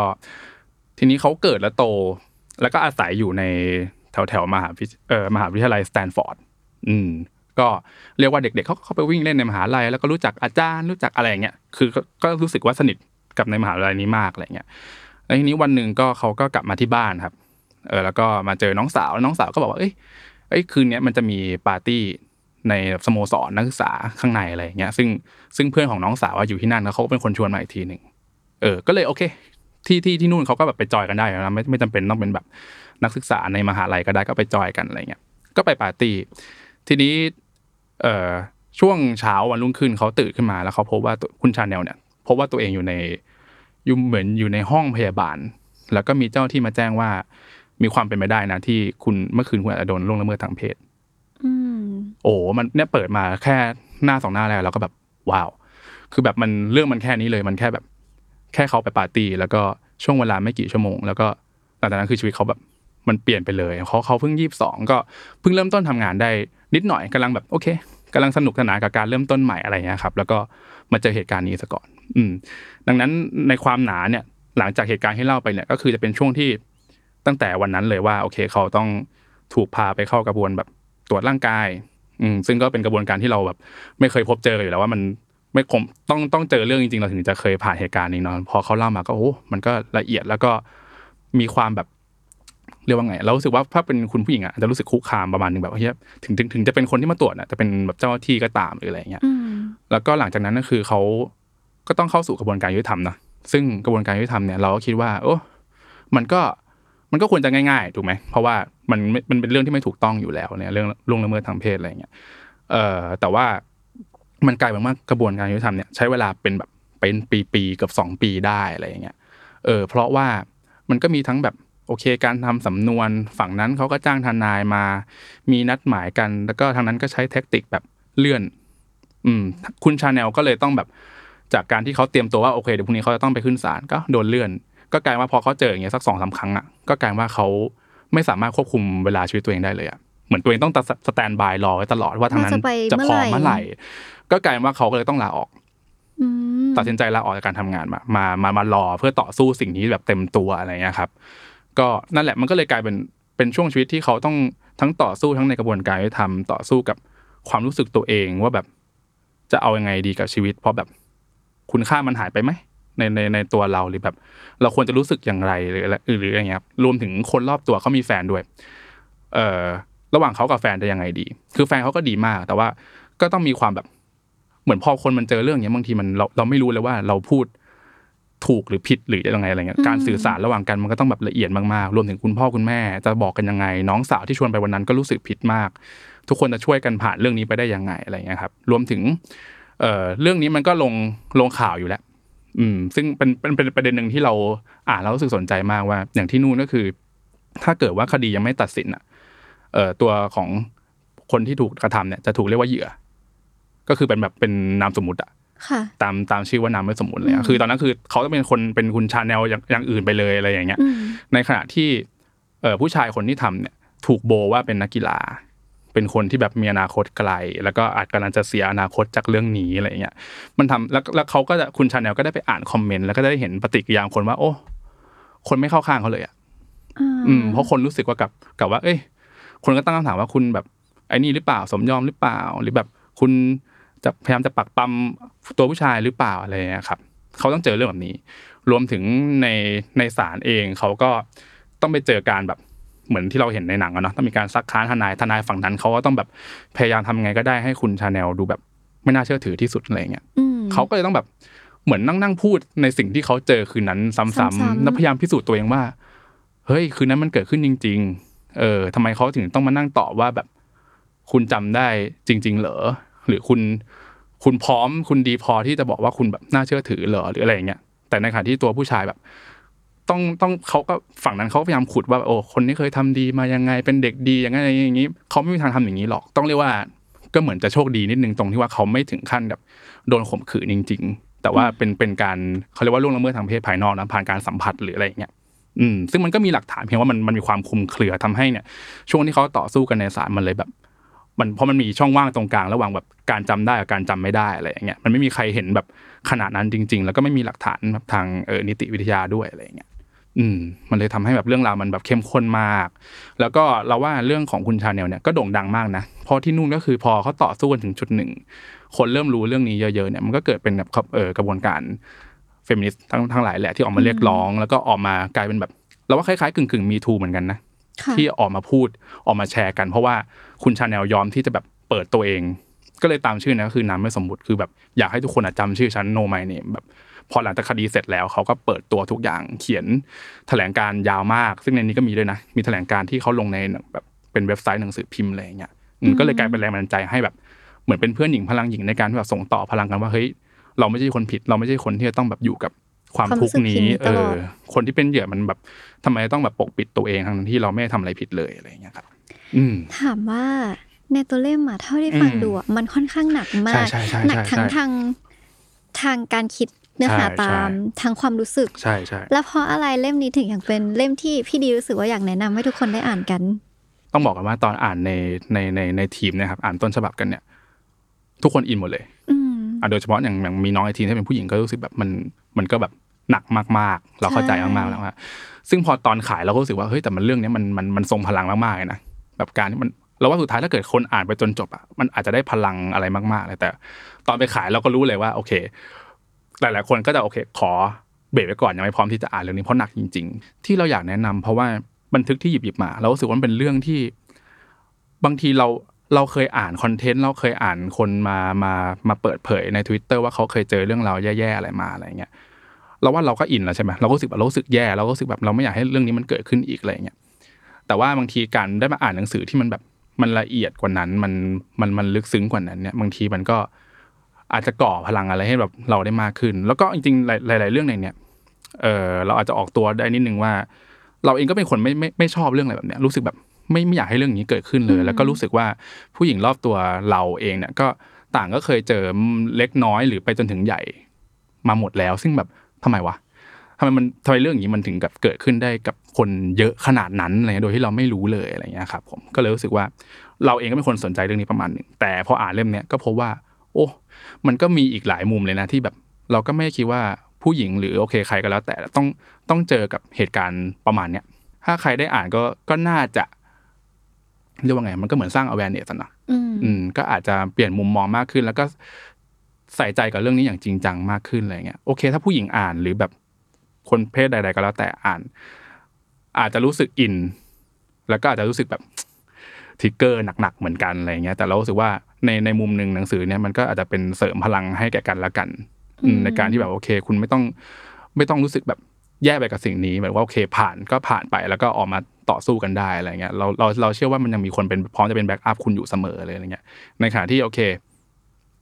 ทีนี้เขาเกิดและโต แล้วก็อาศัยอยู่ในแถวแถวมหาวิทเอ่อมหาวิทยาลัยสแตนฟอร์ดอืมก็เรียกว่าเด็กๆเขาเขาไปวิ่งเล่นในมหาลัยแล้วก็รู้จักอาจารย์รู้จักอะไรอย่างเงี้ยคือก็รู้สึกว่าสนิทกับในมหาลัยนี้มากอะไรเงี้ยแล้วทีนี้วันหนึ่งก็เขาก็กลับมาที่บ้านครับ เออแล้วก็มาเจอน้องสาวน้องสาวก็บอกว่าเอ้ยเอ้ยคืนนี้มันจะมีปาร์ตี้ในสโมสรนักศึกษาข้างในอะไรอย่างเงี้ย ซึ่งซึ่งเพื่อนของน้องสาวอะอยู่ที่นั่นแล้วเขาก็เป็นคนชวนมาอีกทีหนึ่งเออ ก็เลยโอเค ที่ที่ที่นู่นเขาก็แบบไปจอยกันได้อยู่นะไม่ไม่จำเป็นต้องเป็นแบบนักศึกษาในมหาลัยก็ได้ก็ไปจอยกันอะไรเงี้ยก็ไปปาร์ตี้ทีนี้ เอ่อช่วงเช้าวันรุ่งขึ้นเขาตื่นขึ้นมาแล้วเขาพบว่าตัวคุณชาแนลเนี่ยพบว่าตัวเองอยู่ในอยู่เหมือนอยู่ในห้องพยาบาล แล้วก็มีเจ้าหน้าที่มาแจ้งว่า มีความเป็นไปได้นะที่คุณเมื่อคืนคุณอาจจะโดนล่วงละเมิดทางเพศอืมโอ้มันเนี่ยเปิดมาแค่หน้าสองหน้าแรกเราก็แบบว้าว คือแบบมันเรื่องมันแค่นี้เลยมันแค่แบบ แค่เขาไปปาร์ตี้แล้วก็ช่วงเวลาไม่กี่ชั่วโมง แล้วก็หลังจากนั้นคือชีวิตเขาแบบมันเปลี่ยนไปเลยเขาเขาเพิ่งยี่สิบสองก็เพิ่งเริ่มต้นทำงานได้นิดหน่อยกำลังแบบโอเคกำลังสนุกสนานกับการเริ่มต้นใหม่อะไรเงี้ยครับ แล้วก็มาเจอเหตุการณ์นี้ซะก่อน อืม ดังนั้นในความหนาเนี่ย หลังจากเหตุการณ์ที่เล่าไปเนี่ยก็คือจะเป็นช่วงที่ตั้งแต่วันนั้นเลยว่า โอเคเขาต้องถูกพาไปเข้ากระบวนแบบตรวจร่างกาย อืมซึ่งก็เป็นกระบวนการที่เราแบบ ไม่เคยพบเจออยู่แล้วว่ามัน ไม่คมต้องต้องเจอเรื่องจริงๆเราถึงจะเคยผ่านเหตุการณ์นี้เนาะพอเขาเล่ามาก็โอ้มันก็ละเอียดแล้วก็มีความแบบเรียกว่าไงเรารู้สึกว่าถ้าเป็นคุณผู้หญิงอะอาจจะรู้สึกคุกคามประมาณนึงแบบว่าเฮ้ยถึงถึงถึงจะเป็นคนที่มาตรวจอะจะเป็นแบบเจ้าหน้าที่ก็ตามหรืออะไรเงี้ยอืมแล้วก็หลังจากนั้นก็คือเขาก็ต้องเข้าสู่กระบวนการยุติธรรมนะซึ่งกระบวนการยุติธรรมเนี่ยเราก็คิดว่า โอ้มันก็มันก็ควรจะง่ายๆถูกไหมเพราะว่ามันไม่มันเป็นเรื่องที่ไม่ถูกต้องอยู่แล้วเนี่ยเรื่องล่วงละเมิดทางเพศอะไรเงี้ยเอ่อแต่ว่า มันกลายเป็นว่ากระบวนการยุติธรรมเนี่ยใช้เวลาเป็นแบบเป็นปีๆเกับสองปีได้อะไรอย่างเงี้ยเออเพราะว่ามันก็มีทั้งแบบโอเค การทำสำนวนฝั่งนั้นเขาก็จ้างทนายมา มีนัดหมายกัน แล้วก็ทางนั้นก็ใช้เทคนิคแบบเลื่อน อืม คุณชาแนลก็เลยต้องแบบ จากการที่เขาเตรียมตัวว่าโอเคเดี๋ยวพรุ่งนี้เขาจะต้องไปขึ้นศาลก็โดนเลื่อน ก็กลายว่าพอเขาเจออย่างเงี้ยสักสองสามครั้งอะก็กลายว่าเขาไม่สามารถควบคุมเวลาชีวิตตัวเองได้เลยอะเหมือนตัวเองต้อง standby รอไว้ตลอดว่าทางนั้นจะพอเมื่อไหร่ ก็กลายว่าเขาก็เลยต้องลาออกอืมตัดสินใจลาออกจากการทำงานมา มามามารอเพื่อต่อสู้สิ่งนี้แบบเต็มตัวอะไรเงี้ยครับ ก็นั่นแหละมันก็เลยกลายเป็นเป็นช่วงชีวิตที่เขาต้องทั้งต่อสู้ทั้งในกระบวนการยุติธรรมต่อสู้กับความรู้สึกตัวเองว่าแบบจะเอายังไงดีกับชีวิต เพราะแบบคุณค่ามันหายไปไหมในในในตัวเราหรือแบบ เราควรจะรู้สึกอย่างไรหรืออะไรหรืออะไรเงี้ยครับรวมถึงคนรอบตัวเขามีแฟนด้วย เอ่อระหว่างเขากับแฟนจะยังไงดี คือแฟนเขาก็ดีมาก แต่ว่าก็ต้องมีความแบบ เหมือนพอคนมันเจอเรื่องเนี้ยบางทีมันเราเราไม่รู้เลยว่าเราพูดถูกหรือผิดหรือยังไงอะไรเงี้ยอืมการสื่อสารระหว่างกันมันก็ต้องแบบละเอียดมากๆรวมถึงคุณพ่อคุณแม่ จะบอกกันยังไง น้องสาวที่ชวนไปวันนั้นก็รู้สึกผิดมาก ทุกคนจะช่วยกันผ่านเรื่องนี้ไปได้ยังไงอะไรเงี้ยครับ รวมถึงเอ่อเรื่องนี้มันก็ลงลงข่าวอยู่แล้ว อืม ซึ่งเป็นเป็นเป็นประเด็นหนึ่งที่เราอ่านแล้วรู้สึกสนใจมากว่า อย่างที่นู่นก็คือ ถ้าเกิดว่าคดียังไม่ตัดสินอะ เอ่อตัวของคนที่ถูกกระทำเนี่ยจะถูกเรียกว่าเหยื่อ ก็คือเป็นแบบเป็นนามสมมุติอะค่ะตามตามชื่อว่านามไม่สมมุติเลยอะ อืมคือตอนนั้นคือเขาต้องเป็นคนเป็นคุณชาแนลอย่างอย่างอื่นไปเลยอะไรอย่างเงี้ยอืมในขณะที่เอ่อผู้ชายคนที่ทำเนี่ย ถูกโบว่าเป็นนักกีฬา เป็นคนที่แบบมีอนาคตไกล แล้วก็อาจกำลังจะเสียอนาคตจากเรื่องนี้อะไรอย่างเงี้ย มันทำแล้วแล้วเขาก็จะคุณชาแนลก็ได้ไปอ่านคอมเมนต์แล้วก็ได้เห็นปฏิกิริยาของคนว่า โอ้ คนไม่เข้าข้างเขาเลยอะอืม เพราะคนรู้สึกว่ากับกับว่า เอ้ย คนก็ตั้งคำถามว่าคุณแบบไอ้นี่หรือเปล่าสมยอมหรือเปล่า หรือแบบคุณ จะพยายามจะปักปั๊มตัวผู้ชายหรือเปล่าอะไรเงี้ยครับเขาต้องเจอเรื่องแบบนี้ รวมถึงในในศาลเองเขาก็ต้องไปเจอการแบบเหมือนที่เราเห็นในหนังอะเนาะต้องมีการซักค้านทนายทนายฝั่งนั้นเขาก็ต้องแบบพยายามทำไงก็ได้ให้คุณชาแนลดูแบบไม่น่าเชื่อถือที่สุดอะไรเงี้ยอืมเขาก็เลยต้องแบบเหมือนนั่งนั่งพูดในสิ่งที่เขาเจอคืนนั้นซ้ซ้ำำๆๆแล้วพยายามพิสูจน์ตัวเองว่า เฮ้ยคืนนั้นมันเกิดขึ้นจริง ๆ เออทำไมเขาถึงต้องมานั่งตอบว่าแบบ คุณจำได้จริง ๆ เหรอ หรือคุณคุณพร้อมคุณดีพอที่จะบอกว่าคุณแบบน่าเชื่อถือเหรอหรืออะไรอย่างเงี้ยแต่ในขณะที่ตัวผู้ชายแบบ ต้องต้องเขาก็ฝั่งนั้นเขาก็พยายามขุดว่าโอ้คนนี้เคยทำดีมายังไงเป็นเด็กดีอย่างไงอย่างงี้เขาไม่มีทางทำอย่างนี้หรอก ต้องเรียกว่าก็เหมือนจะโชคดีนิดนึงตรงที่ว่าเขาไม่ถึงขั้นแบบโดนข่มขืนจริง ๆ แต่ว่าเป็นเป็นการเขาเรียกว่าล่วงละเมิดทางเพศภายนอกนะผ่านการสัมผัสหรืออะไรอย่างเงี้ยอืมซึ่งมันก็มีหลักฐานเพียงว่ามันมันมีความคลุมเครือทำให้เนี่ย ช่วงที่เขาต่อสู้กันในศาลมันเลยแบบ มันเพราะมันมีช่องว่างตรงกลางระหว่างแบบการจำได้กับการจำไม่ได้อะไรอย่างเงี้ยมันไม่มีใครเห็นแบบขนาดนั้นจริง ๆ แล้วก็ไม่มีหลักฐานแบบทางเออนิติวิทยาด้วยอะไรอย่างเงี้ยอืมมันเลยทำให้แบบเรื่องราวมันแบบเข้มข้นมาก แล้วก็เราว่าเรื่องของคุณชาแนลเนี่ยก็โด่งดังมากนะเพราะที่นู่นก็คือพอเขาต่อสู้กันถึงจุดหนึ่งคนเริ่มรู้เรื่องนี้เยอะๆเนี่ยมันก็เกิดเป็นแบบเออกระบวนการเฟมินิสต์ทั้งทั้งหลายแหละที่ออกมาเรียกร้อง แล้วก็ออกมากลายเป็นแบบเราว่าคล้ายๆกึ่งๆ Me Too เหมือนกันนะค่ะที่ออกมาพูดออกมาแชร์กัน เพราะว่า คุณชาแนลยอมที่จะแบบเปิดตัวเอง ก็เลยตามชื่อนะก็คือนามไม่สมมุติคือแบบอยากให้ทุกคนอะจำชื่อฉัน Know My Name แบบพอหลังจากคดีเสร็จแล้วเขาก็เปิดตัวทุกอย่างเขียนแถลงการณ์ยาวมาก ซึ่งในนี้ก็มีด้วยนะ มีแถลงการณ์ที่เขาลงในแบบเป็นเว็บไซต์หนังสือพิมพ์อะไรอย่างเงี้ยอืมก็เลยกลายเป็นแรงบันดาลใจให้แบบเหมือนเป็นเพื่อนหญิงพลังหญิงในการที่แบบส่งต่อพลังกันว่าเฮ้ยเราไม่ใช่คนผิด เราไม่ใช่คนที่จะต้องแบบอยู่กับความทุกข์นี้ความรู้สึกผิดนี้เอตลออดคนที่เป็นเหยื่อมันแบบทำไมต้องแบบปกปิดตัวเองทั้งที่เราไม่ได้ทำอะไรผิดเลยอะไรอย่างเงี้ยครับอืม ถามว่าในตัวเล่มอะเท่าที่ฟังอืมดูอะมันค่อนข้างหนักมาใช่กใช่ใช่หนักใช่ทั้งใช่ทางทางการคิดเนื้อหาใช่ตามใช่ทั้งความรู้สึก ใช่ใช่แล้วเพราะอะไรเล่มนี้ถึงอยากเป็นเล่มที่พี่ดีรู้สึกว่าอยากแนะนำให้ทุกคนได้อ่านกัน ต้องบอกกันว่าตอนอ่านในในในในทีมเนะครับ อ่านต้นฉบับกันเนี่ย ทุกคนอินหมดเลยอืมอะโดยเฉพาะอย่างอย่างมีน้องไอทีที่เป็นผู้หญิงก็รู้สึกแบบมันมันก็แบบหนักมากๆ เราเข้าใจใช่มากๆแล้วว่าซึ่งพอตอนขายเราก็รู้สึกว่าเฮ้ยแต่มันเรื่องเนี้ยมันมันมันทรงพลังมากๆเลยนะ แบบการที่มันเราว่าสุดท้ายถ้าเกิดคนอ่านไปจนจบอะมันอาจจะได้พลังอะไรมากๆเลยแต่ ตอนไปขายเราก็รู้เลยว่า โอเค หลายๆคนก็จะโอเค ขอเบรกไว้ก่อนยังไม่พร้อมที่จะอ่านเรื่องนี้เพราะหนักจริง ๆ ที่เราอยากแนะนำเพราะว่าบันทึกที่หยิบหยิบมาเรารู้สึกว่ามันเป็นเรื่องที่ บางทีเราเราเคยอ่านคอนเทนต์เราเคยอ่านคนมามามาเปิดเผยใน Twitter ว่าเขาเคยเจอเรื่องราวแย่ๆอะไรมาอะไรเงี้ยเราว่าเราก็อินแล้วใช่ไหมเราก็รู้สึกแบบเรารู้สึกแย่เราก็รู้สึกแบบเราไม่อยากให้เรื่องนี้มันเกิดขึ้นอีกอะไรเงี้ย แต่ว่าบางทีการได้มาอ่านหนังสือที่มันแบบมันละเอียดกว่านั้นมันมันมันลึกซึ้งกว่านั้นเนี่ยบางทีมันก็อาจจะก่อพลังอะไรให้แบบเราได้มากขึ้น แล้วก็จริงๆหลาย ๆ เรื่องในเนี้ยเออเราอาจจะออกตัวได้นิดนึงว่า เราเองก็เป็นคนไม่ไม่ไม่ชอบเรื่องอะไรแบบเนี้ยรู้สึกแบบไม่ไม่อยากให้เรื่องนี้เกิดขึ้นเลย แล้วก็รู้สึกว่าผู้หญิงรอบตัวเราเองเนี่ยก็ต่างก็เคยเจอเล็กน้อยหรือไปจนถึงใหญ่มาหมดแล้ว ซึ่งแบบทำไมวะ ทำไมมันทำไมเรื่องอย่างนี้มันถึงกับเกิดขึ้นได้กับคนเยอะขนาดนั้นอะไรเงี้ยโดยที่เราไม่รู้เลยอะไรเงี้ยครับผมก็เลยรู้สึกว่าเราเองก็เป็นคนสนใจเรื่องนี้ประมาณหนึ่งแต่พออ่านเล่มเนี้ยก็พบว่า โอ้มันก็มีอีกหลายมุมเลยนะที่แบบ เราก็ไม่คิดว่าผู้หญิงหรือโอเคใครก็แล้ว แต่ต้องต้องเจอกับเหตุการณ์ประมาณเนี้ยถ้าใครได้อ่านก็ก็น่าจะเรียกว่าไง มันก็เหมือนสร้าง awareness อะเนอะอืมอืมก็อาจจะเปลี่ยนมุมมองมากขึ้น แล้วก็ใส่ใจกับเรื่องนี้อย่างจริงจังมากขึ้นอะไรเงี้ยโอเค ถ้าผู้หญิงอ่านหรือแบบ คนเพศใด ๆ ก็แล้วแต่อ่าน อาจจะรู้สึกอิน แล้วก็อาจจะรู้สึกแบบทริกเกอร์หนักๆเหมือนกันอะไรเงี้ย แต่เรารู้สึกว่าในในมุมหนึ่งหนังสือเนี่ยมันก็อาจจะเป็นเสริมพลังให้แก่กันและกันอืมในการที่แบบโอเค คุณไม่ต้องไม่ต้องรู้สึกแบบแย่ไปกับสิ่งนี้แบบว่าโอเคผ่านก็ผ่านไปแล้วก็ออกมาต่อสู้กันได้อะไรเงี้ยเราเราเราเชื่อว่ามันยังมีคนเป็นพร้อมจะเป็นแบ็กอัพคุณอยู่เสมอเลยอะไรเงี้ยในขณะที่โอเค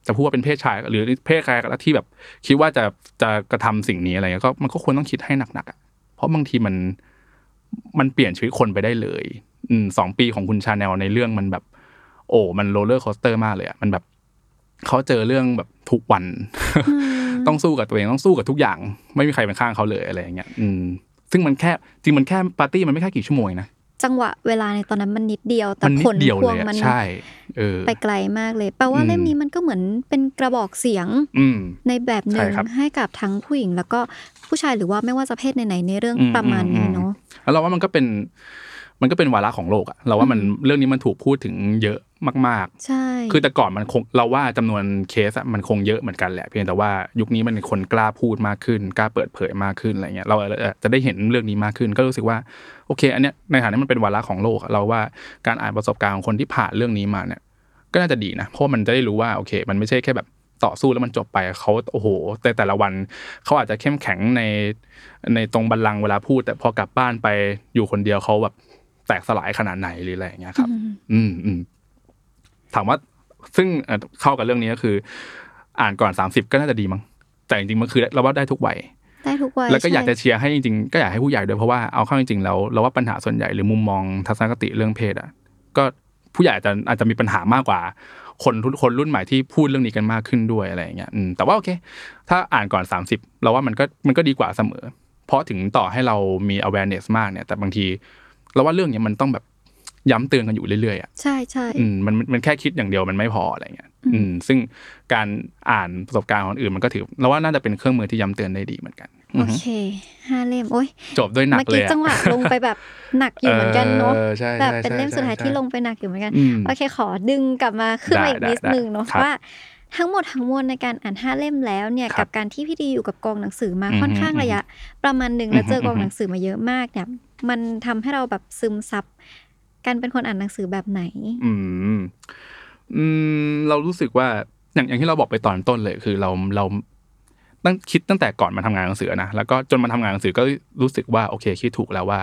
จะพูดว่าเป็นเพศชาย หรือเพศใครก็แล้วที่แบบ คิดว่าจะจะกระทำสิ่งนี้อะไรเงี้ยก็มันก็ควรต้องคิดให้หนักๆอะเพราะบางทีมันมันเปลี่ยนชีวิตคนไปได้เลยอืมสองปีของคุณชาแนลในเรื่องมันแบบ โอ้มัน roller coaster มากเลยอะมันแบบเขาเจอเรื่องแบบทุกวัน ต้องสู้กับตัวเองต้องสู้กับทุกอย่าง ไม่มีใครเป็นข้างเขาเลยอะไรอย่างเงี้ย อืม ซึ่งมันแค่จริงมันแค่ปาร์ตี้มันไม่แค่กี่ชั่วโมงเองนะ จังหวะเวลาในตอนนั้นมันนิดเดียว แต่มันนิดเดียวเลยอะ ผลพวงมันใช่เออไปไกลมากเลยแปลว่าอืมเล่มนี้มันก็เหมือนเป็นกระบอกเสียงอืมในแบบหนึ่งใช่ครับให้กับทั้งผู้หญิง แล้วก็ผู้ชายหรือว่าไม่ว่าจะเพศไหนๆในเรื่องอืมประมาณนี้อืมเนาะแล้วเราว่ามันก็เป็น มันก็เป็นวาระของโลกอะเราว่ามันเรื่องนี้มันถูกพูดถึงเยอะมากใช่ๆคือแต่ก่อนมันคงเราว่าจำนวนเคสอะมันคงเยอะเหมือนกันแหละ เพียงแต่ว่ายุคนี้มันคนกล้าพูดมากขึ้น กล้าเปิดเผยมากขึ้นอะไรเงี้ยเราจะได้เห็นเรื่องนี้มากขึ้น ก็รู้สึกว่าโอเค อันเนี้ยในฐานะมันเป็นวาระของโลกอะเราว่าการอ่านประสบการณ์ของคนที่ผ่านเรื่องนี้มาเนี่ย ก็น่าจะดีนะเพราะมันจะได้รู้ว่าโอเค มันไม่ใช่แค่แบบต่อสู้แล้วมันจบไปเขาโอ้โห แต่แต่ละวันเขาอาจจะเข้มแข็งในในตรงบัลลังก์เวลาพูด แต่พอกลับบ้านไปอยู่คนเดียวเขาแบบ แตกสลายขนาดไหนหรืออะไรอย่างเงี้ยครับ อืมอืมถามว่าซึ่งเอ่อเข้ากับเรื่องนี้ก็คือ อ่านก่อนสามสิบก็น่าจะดีมั้งแต่จริงๆมันคือเราว่าได้ทุกวัยได้ทุกวัยแล้วก็อยากจะใช่เชียร์ให้จริงๆก็อยากให้ผู้ใหญ่ด้วยเพราะว่าเอาเข้าจริงๆแล้วเราว่าปัญหาส่วนใหญ่หรือมุมมองทัศนคติเรื่องเพศอะ ก็ผู้ใหญ่อาจจะอาจจะมีปัญหามากกว่า คนทุกคนรุ่นใหม่ที่พูดเรื่องนี้กันมากขึ้นด้วยอะไรอย่างเงี้ยอืมแต่ว่าโอเค ถ้าอ่านก่อน 30 เราว่ามันก็มันก็ดีกว่าเสมอ เพราะถึงต่อให้เรามี awareness มากเนี่ย แต่บางที เราว่าเรื่องเนี้ยมันต้องแบบย้ำเตือนกันอยู่เรื่อยๆอะใช่ใช่อืมมันมันมันแค่คิดอย่างเดียวมันไม่พออะไรเงี้ยอืมซึ่งการอ่านประสบการณ์ของคนอื่นมันก็ถือเราว่าน่าจะเป็นเครื่องมือที่ย้ำเตือนได้ดีเหมือนกันอืโออฮึเคห้าเล่มโอ้ยจบด้วยหนักเมื่อเลกี้ยอะจังหวะลงไปแบบหนักอยู่เหมือนกันเนาะออใช่แบบใช่เป็นเล่มใช่สุดท้ายใช่ที่ลงไปหนักอยู่เหมือนกันอืมโอเคขอดึงกลับมาขึ้นมาอีกได้นิดได้นึงเนาะครับว่า ทั้งหมดทั้งมวลในการอ่านห้าเล่มแล้วเนี่ยครับกับการที่พี่ดีอยู่กับกองหนังสือมาอือฮึค่อนข้างระยะ ประมาณหนึ่งแล้วเจออือฮึกองหนังสือมาเยอะมากเนี่ยมันทำให้เราแบบซึมซับการเป็นคนอ่านหนังสือแบบไหน อืมอืมเรารู้สึกว่าอย่างอย่างที่เราบอกไปตอนต้นเลย คือเราเราตั้งคิดตั้งแต่ก่อนมาทำงานหนังสือนะแล้วก็จนมาทำงานหนังสือก็รู้สึกว่าโอเคคิดถูกแล้วว่า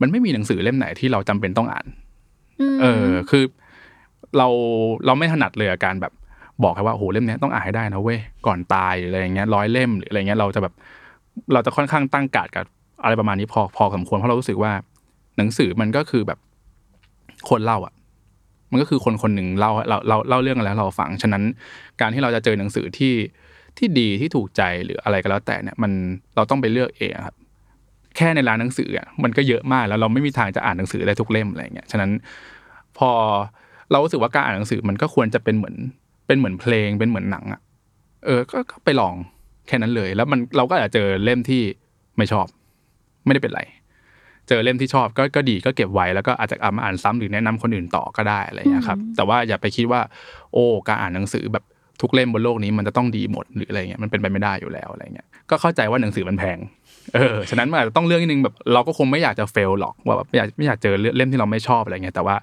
มันไม่มีหนังสือเล่มไหนที่เราจำเป็นต้องอ่านมเออ คือ เราเราไม่ถนัดเลยกับการแบบ บอกแค่ว่าโอ้โหเล่มนี้ต้องอ่านให้ได้นะเว้ยก่อนตายอะไรอย่างเงี้ยร้อยเล่มหรืออะไรเงี้ยเราจะแบบเราจะค่อนข้างตั้งการ์ดกับอะไรประมาณนี้พอพอสมควรเพราะเรารู้สึกว่า หนังสือมันก็คือแบบคนเล่าอะ มันก็คือคนคนหนึ่งเล่าเราเราเล่าเรื่องกันแล้วเราฟังฉะนั้น การที่เราจะเจอหนังสือที่ที่ดีที่ถูกใจหรืออะไรก็แล้วแต่เนี่ยมันเราต้องไปเลือกเองครับแค่ในร้านหนังสืออะมันก็เยอะมากแล้วเราไม่มีทางจะอ่านหนังสือได้ทุกเล่มอะไรเงี้ยฉะนั้นพอเรารู้สึกว่าการอ่านหนังสือมันก็ควรจะเป็นเหมือน เป็นเหมือนเพลงเป็นเหมือนหนังอะเออก็ก็ไปลองแค่นั้นเลย แล้วมันเราก็อาจจะเจอเล่มที่ไม่ชอบ ไม่ได้เป็นไร เจอเล่มที่ชอบก็ก็ดีก็เก็บไว้แล้วก็อาจจะเอามาอ่านซ้ำหรือแนะนำคนอื่นต่อก็ได้อะไรอย่างเงี้ยครับ แต่ว่าอย่าไปคิดว่า โอ้การอ่านหนังสือแบบทุกเล่มบนโลกนี้มันจะต้องดีหมดหรืออะไรเงี้ยมันเป็นไปไม่ได้อยู่แล้วอะไรเงี้ยก็เข้าใจว่าหนังสือมันแพงเออฉะนั้นมันอาจจะต้องเลือกนิดนึงแบบเราก็คงไม่อยากจะเฟลหรอกว่าแบบไม่อยากไม่อยากเจอเล่มที่เราไม่ชอบอะไรเงี้ยแต่ว่า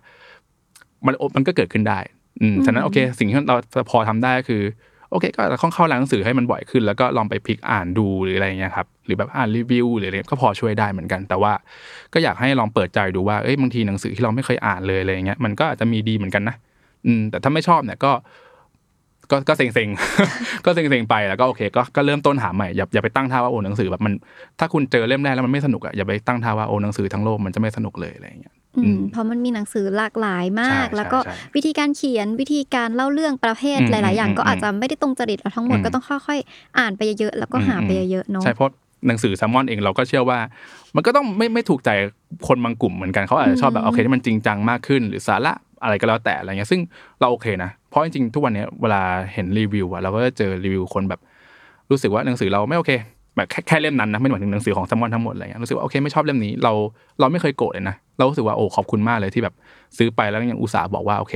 มันมันก็เกิดขึ้นได้ อืมฉะนั้นโอเค สิ่งที่เราพอทำได้ก็คือ โอเค ก็ต้องเข้าร้านหนังสือให้มันบ่อยขึ้น แล้วก็ลองไปพลิกอ่านดูหรืออะไรเงี้ยครับหรือแบบอ่านรีวิวหรืออะไรก็พอช่วยได้เหมือนกัน แต่ว่าก็อยากให้ลองเปิดใจดูว่าเอ้ยบางทีหนังสือที่เราไม่เคยอ่านเลยอะไรเงี้ยมันก็อาจจะมีดีเหมือนกันนะอืมแต่ถ้าไม่ชอบเนี่ยก็ก็ก็เซ็งเซ็งๆก็เซ็งเซ็งๆไปแล้วก็โอเค ก็ก็เริ่มต้นหาใหม่อย่าอย่าไปตั้งท่าว่าโอ้หนังสือแบบมัน ถ้าคุณเจอเล่มแรกแล้วมันไม่สนุกอะอย่าไปตั้งท่าว่าโอ้หนังสือทั้งโลกมันจะไม่สนุกเลยอะไรเงี้ย อือืมมเพราะมันมีหนังสือหลากหลายมากใช่แล้วก็ใช่ใช่วิธีการเขียนวิธีการเล่าเรื่องประเภทอืมหลาย ๆ อย่างอืมก็อาจจะไม่ได้ตรงจริตเราทั้งหมดอืมก็ต้องค่อย ๆ อ่านไปเยอะๆแล้วก็หาไปเยอะๆเนาะใช่เพราะหนังสือแซมมอนเองเราก็เชื่อว่า มันก็ต้องไม่ไม่ถูกใจคนบางกลุ่มเหมือนกันเขาอาจจะชอบแบบโอเคที่มันจริงจังมากขึ้น หรือสาระอะไรก็แล้วแต่อะไรเงี้ยซึ่งเราโอเคนะเพราะจริงๆทุกวันเนี้ยเวลาเห็นรีวิวอะเราก็จะเจอรีวิวคนแบบ รู้สึกว่าหนังสือเราไม่โอเคแบบแค่แค่เล่มนั้นนะไม่หมายถึงหนังสือของแซมมอนทั้งหมดอะไรเงี้ยรู้สึกว่าโอเคไม่ชอบเล่มนี้เราเราไม่เคยโกรธเลยนะ เรารู้สึกว่าโอ้ขอบคุณมากเลยที่แบบซื้อไปแล้วยังอุตส่าห์บอกว่าโอเค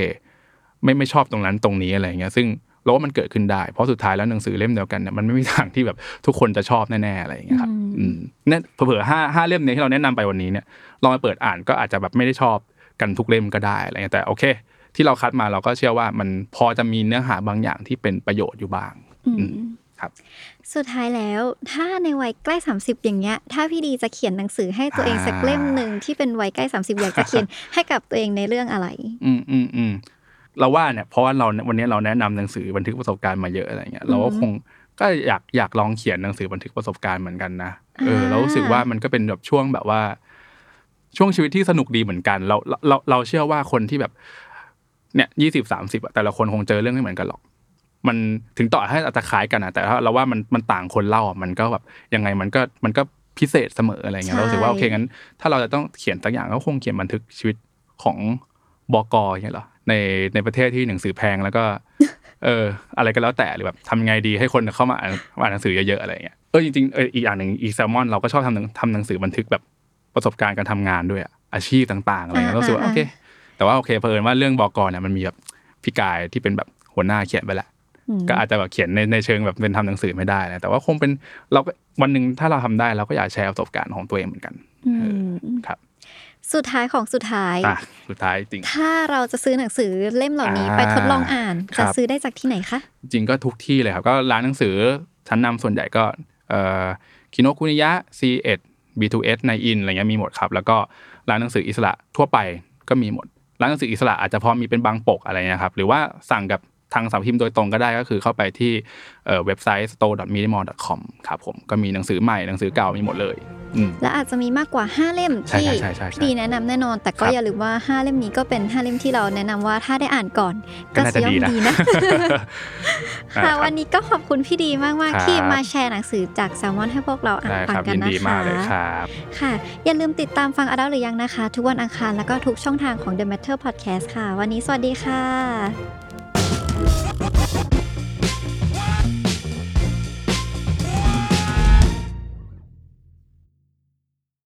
ไม่ไม่ชอบตรงนั้นตรงนี้อะไรเงี้ยซึ่งเราว่ามันเกิดขึ้นได้ เพราะสุดท้ายแล้วหนังสือเล่มเดียวกันเนี่ยมันไม่มีทางที่แบบทุกคนจะชอบแน่ๆอะไรอย่างเงี้ยครับอืมอืมเนี่ยเผื่อๆห้าห้าเล่มเนี้ที่เราแนะนำไปวันนี้เนี่ยลองไปเปิดอ่านก็อาจจะแบบไม่ได้ชอบกันทุกเล่มก็ได้อะไรเงี้ยแต่โอเค ที่เราคัดมาเราก็เชื่อว่ามันพอจะมีเนื้อหาบางอย่างที่เป็นประโยชน์อยู่บ้างอืมอืมครับ สุดท้ายแล้วถ้าในวัยใกล้ 30 อย่างเงี้ย ถ้าพี่ดีจะเขียนหนังสือให้ตัวเองสักเล่มหนึ่งที่เป็นวัยใกล้ 30 อยากจะเขียนให้กับตัวเองในเรื่องอะไร อืมอืมอืมเราว่าเนี่ยเพราะว่าเราวันนี้เราแนะนำหนังสือบันทึกประสบการณ์มาเยอะอะไรเงี้ยเราก็คงก็อยากอยากลองเขียนหนังสือบันทึกประสบการณ์เหมือนกันนะเอออ่าเรารู้สึกว่ามันก็เป็นแบบช่วงแบบว่า ช่วงชีวิตที่สนุกดีเหมือนกันเราเราเราเราเชื่อว่าคนที่แบบเนี่ยยี่สิบสามสิบแต่ละคนคงเจอเรื่องไม่เหมือนกันหรอก มันถึงต่อให้อาจจะคล้ายกันนะแต่ถ้าเราว่ามันมันต่างคนเล่าอะมันก็แบบยังไงมันก็มันก็พิเศษเสมออะไรเงี้ยใช่เรารู้สึกว่าโอเคงั้น ถ้าเราจะต้องเขียนสักอย่างก็คงเขียนบันทึกชีวิตของบกอย่างเงี้ยเหรอในในประเทศที่หนังสือแพงแล้วก็ เออ อะไรก็แล้วแต่หรือแบบทำยังไงดีให้คนเข้ามาอ่านอ่านหนังสือเยอะๆอะไรเงี้ยเออจริงๆเอออีกอย่างหนึ่งอีแซลมอนเราก็ชอบทำหนังทำหนังสือบันทึกแบบประสบการณ์การทำงานด้วยอะอาชีพต่าง ๆ อะไรเงี้ยอ่าเรารู้สึกว่าอ่าโอเค แต่ว่าโอเคเผอิญว่าเรื่องบกเนี่ยมันมีแบบพี่กายที่เป็นแบบหัวหน้าเขียนไปแล้วอืม ก็อาจจะแบบเขียนในในเชิงแบบเป็นทำหนังสือไม่ได้นะแต่ว่าคงเป็นเราก็วันหนึ่งถ้าเราทำได้เราก็อยากแชร์ประสบการณ์ของตัวเองเหมือนกันอืเออมครับ สุดท้ายของสุดท้ายอะสุดท้ายจริง ถ้าเราจะซื้อหนังสือเล่มเหล่านี้อ่าไปทดลองอ่านครัจะบซื้อได้จากที่ไหนคะจริงก็ทุกที่เลยครับ ก็ร้านหนังสือชั้นนำส่วนใหญ่ก็เอ่อคิโนคุนิยะ C1 B2S ในอินอะไรเงี้ยมีหมดครับ แล้วก็ร้านหนังสืออิสระทั่วไปก็มีหมดร้านหนังสืออิสระอาจจะพอมีเป็นบางปกอะไรเงี้ยครับ หรือว่าสั่งกับ ทางสำนักพิมพ์โดยตรงก็ได้ก็คือเข้าไปที่เอ่อเว็บไซต์ store.minimall.com ครับผมก็มีหนังสือใหม่หนังสือเก่ามีหมดเลยอืมและอาจจะมีมากกว่า 5 เล่มใช่ที่ใช่ใช่ใช่พี่ดีแนะนำแน่นอน แต่ก็ครับอย่าลืมว่า 5 เล่มนี้ก็เป็น 5 เล่มที่เราแนะนำว่าถ้าได้อ่านก่อน ก็น่าจะย่อมดีนะดีนะอ่าค่ะรับวันนี้ก็ขอบคุณพี่ดีมากครัๆบที่มาแชร์หนังสือจากแซลมอนให้พวกเราอ่านได้ฟัคงรับกันยินนะดีคะมากเลยครับค่ะ อย่าลืมติดตามฟังอดัลหรือยังนะคะ ทุกวันอังคารแล้วก็ทุกช่องทางของ The Matter Podcast ค่ะ วันนี้สวัสดีค่ะ Let's go.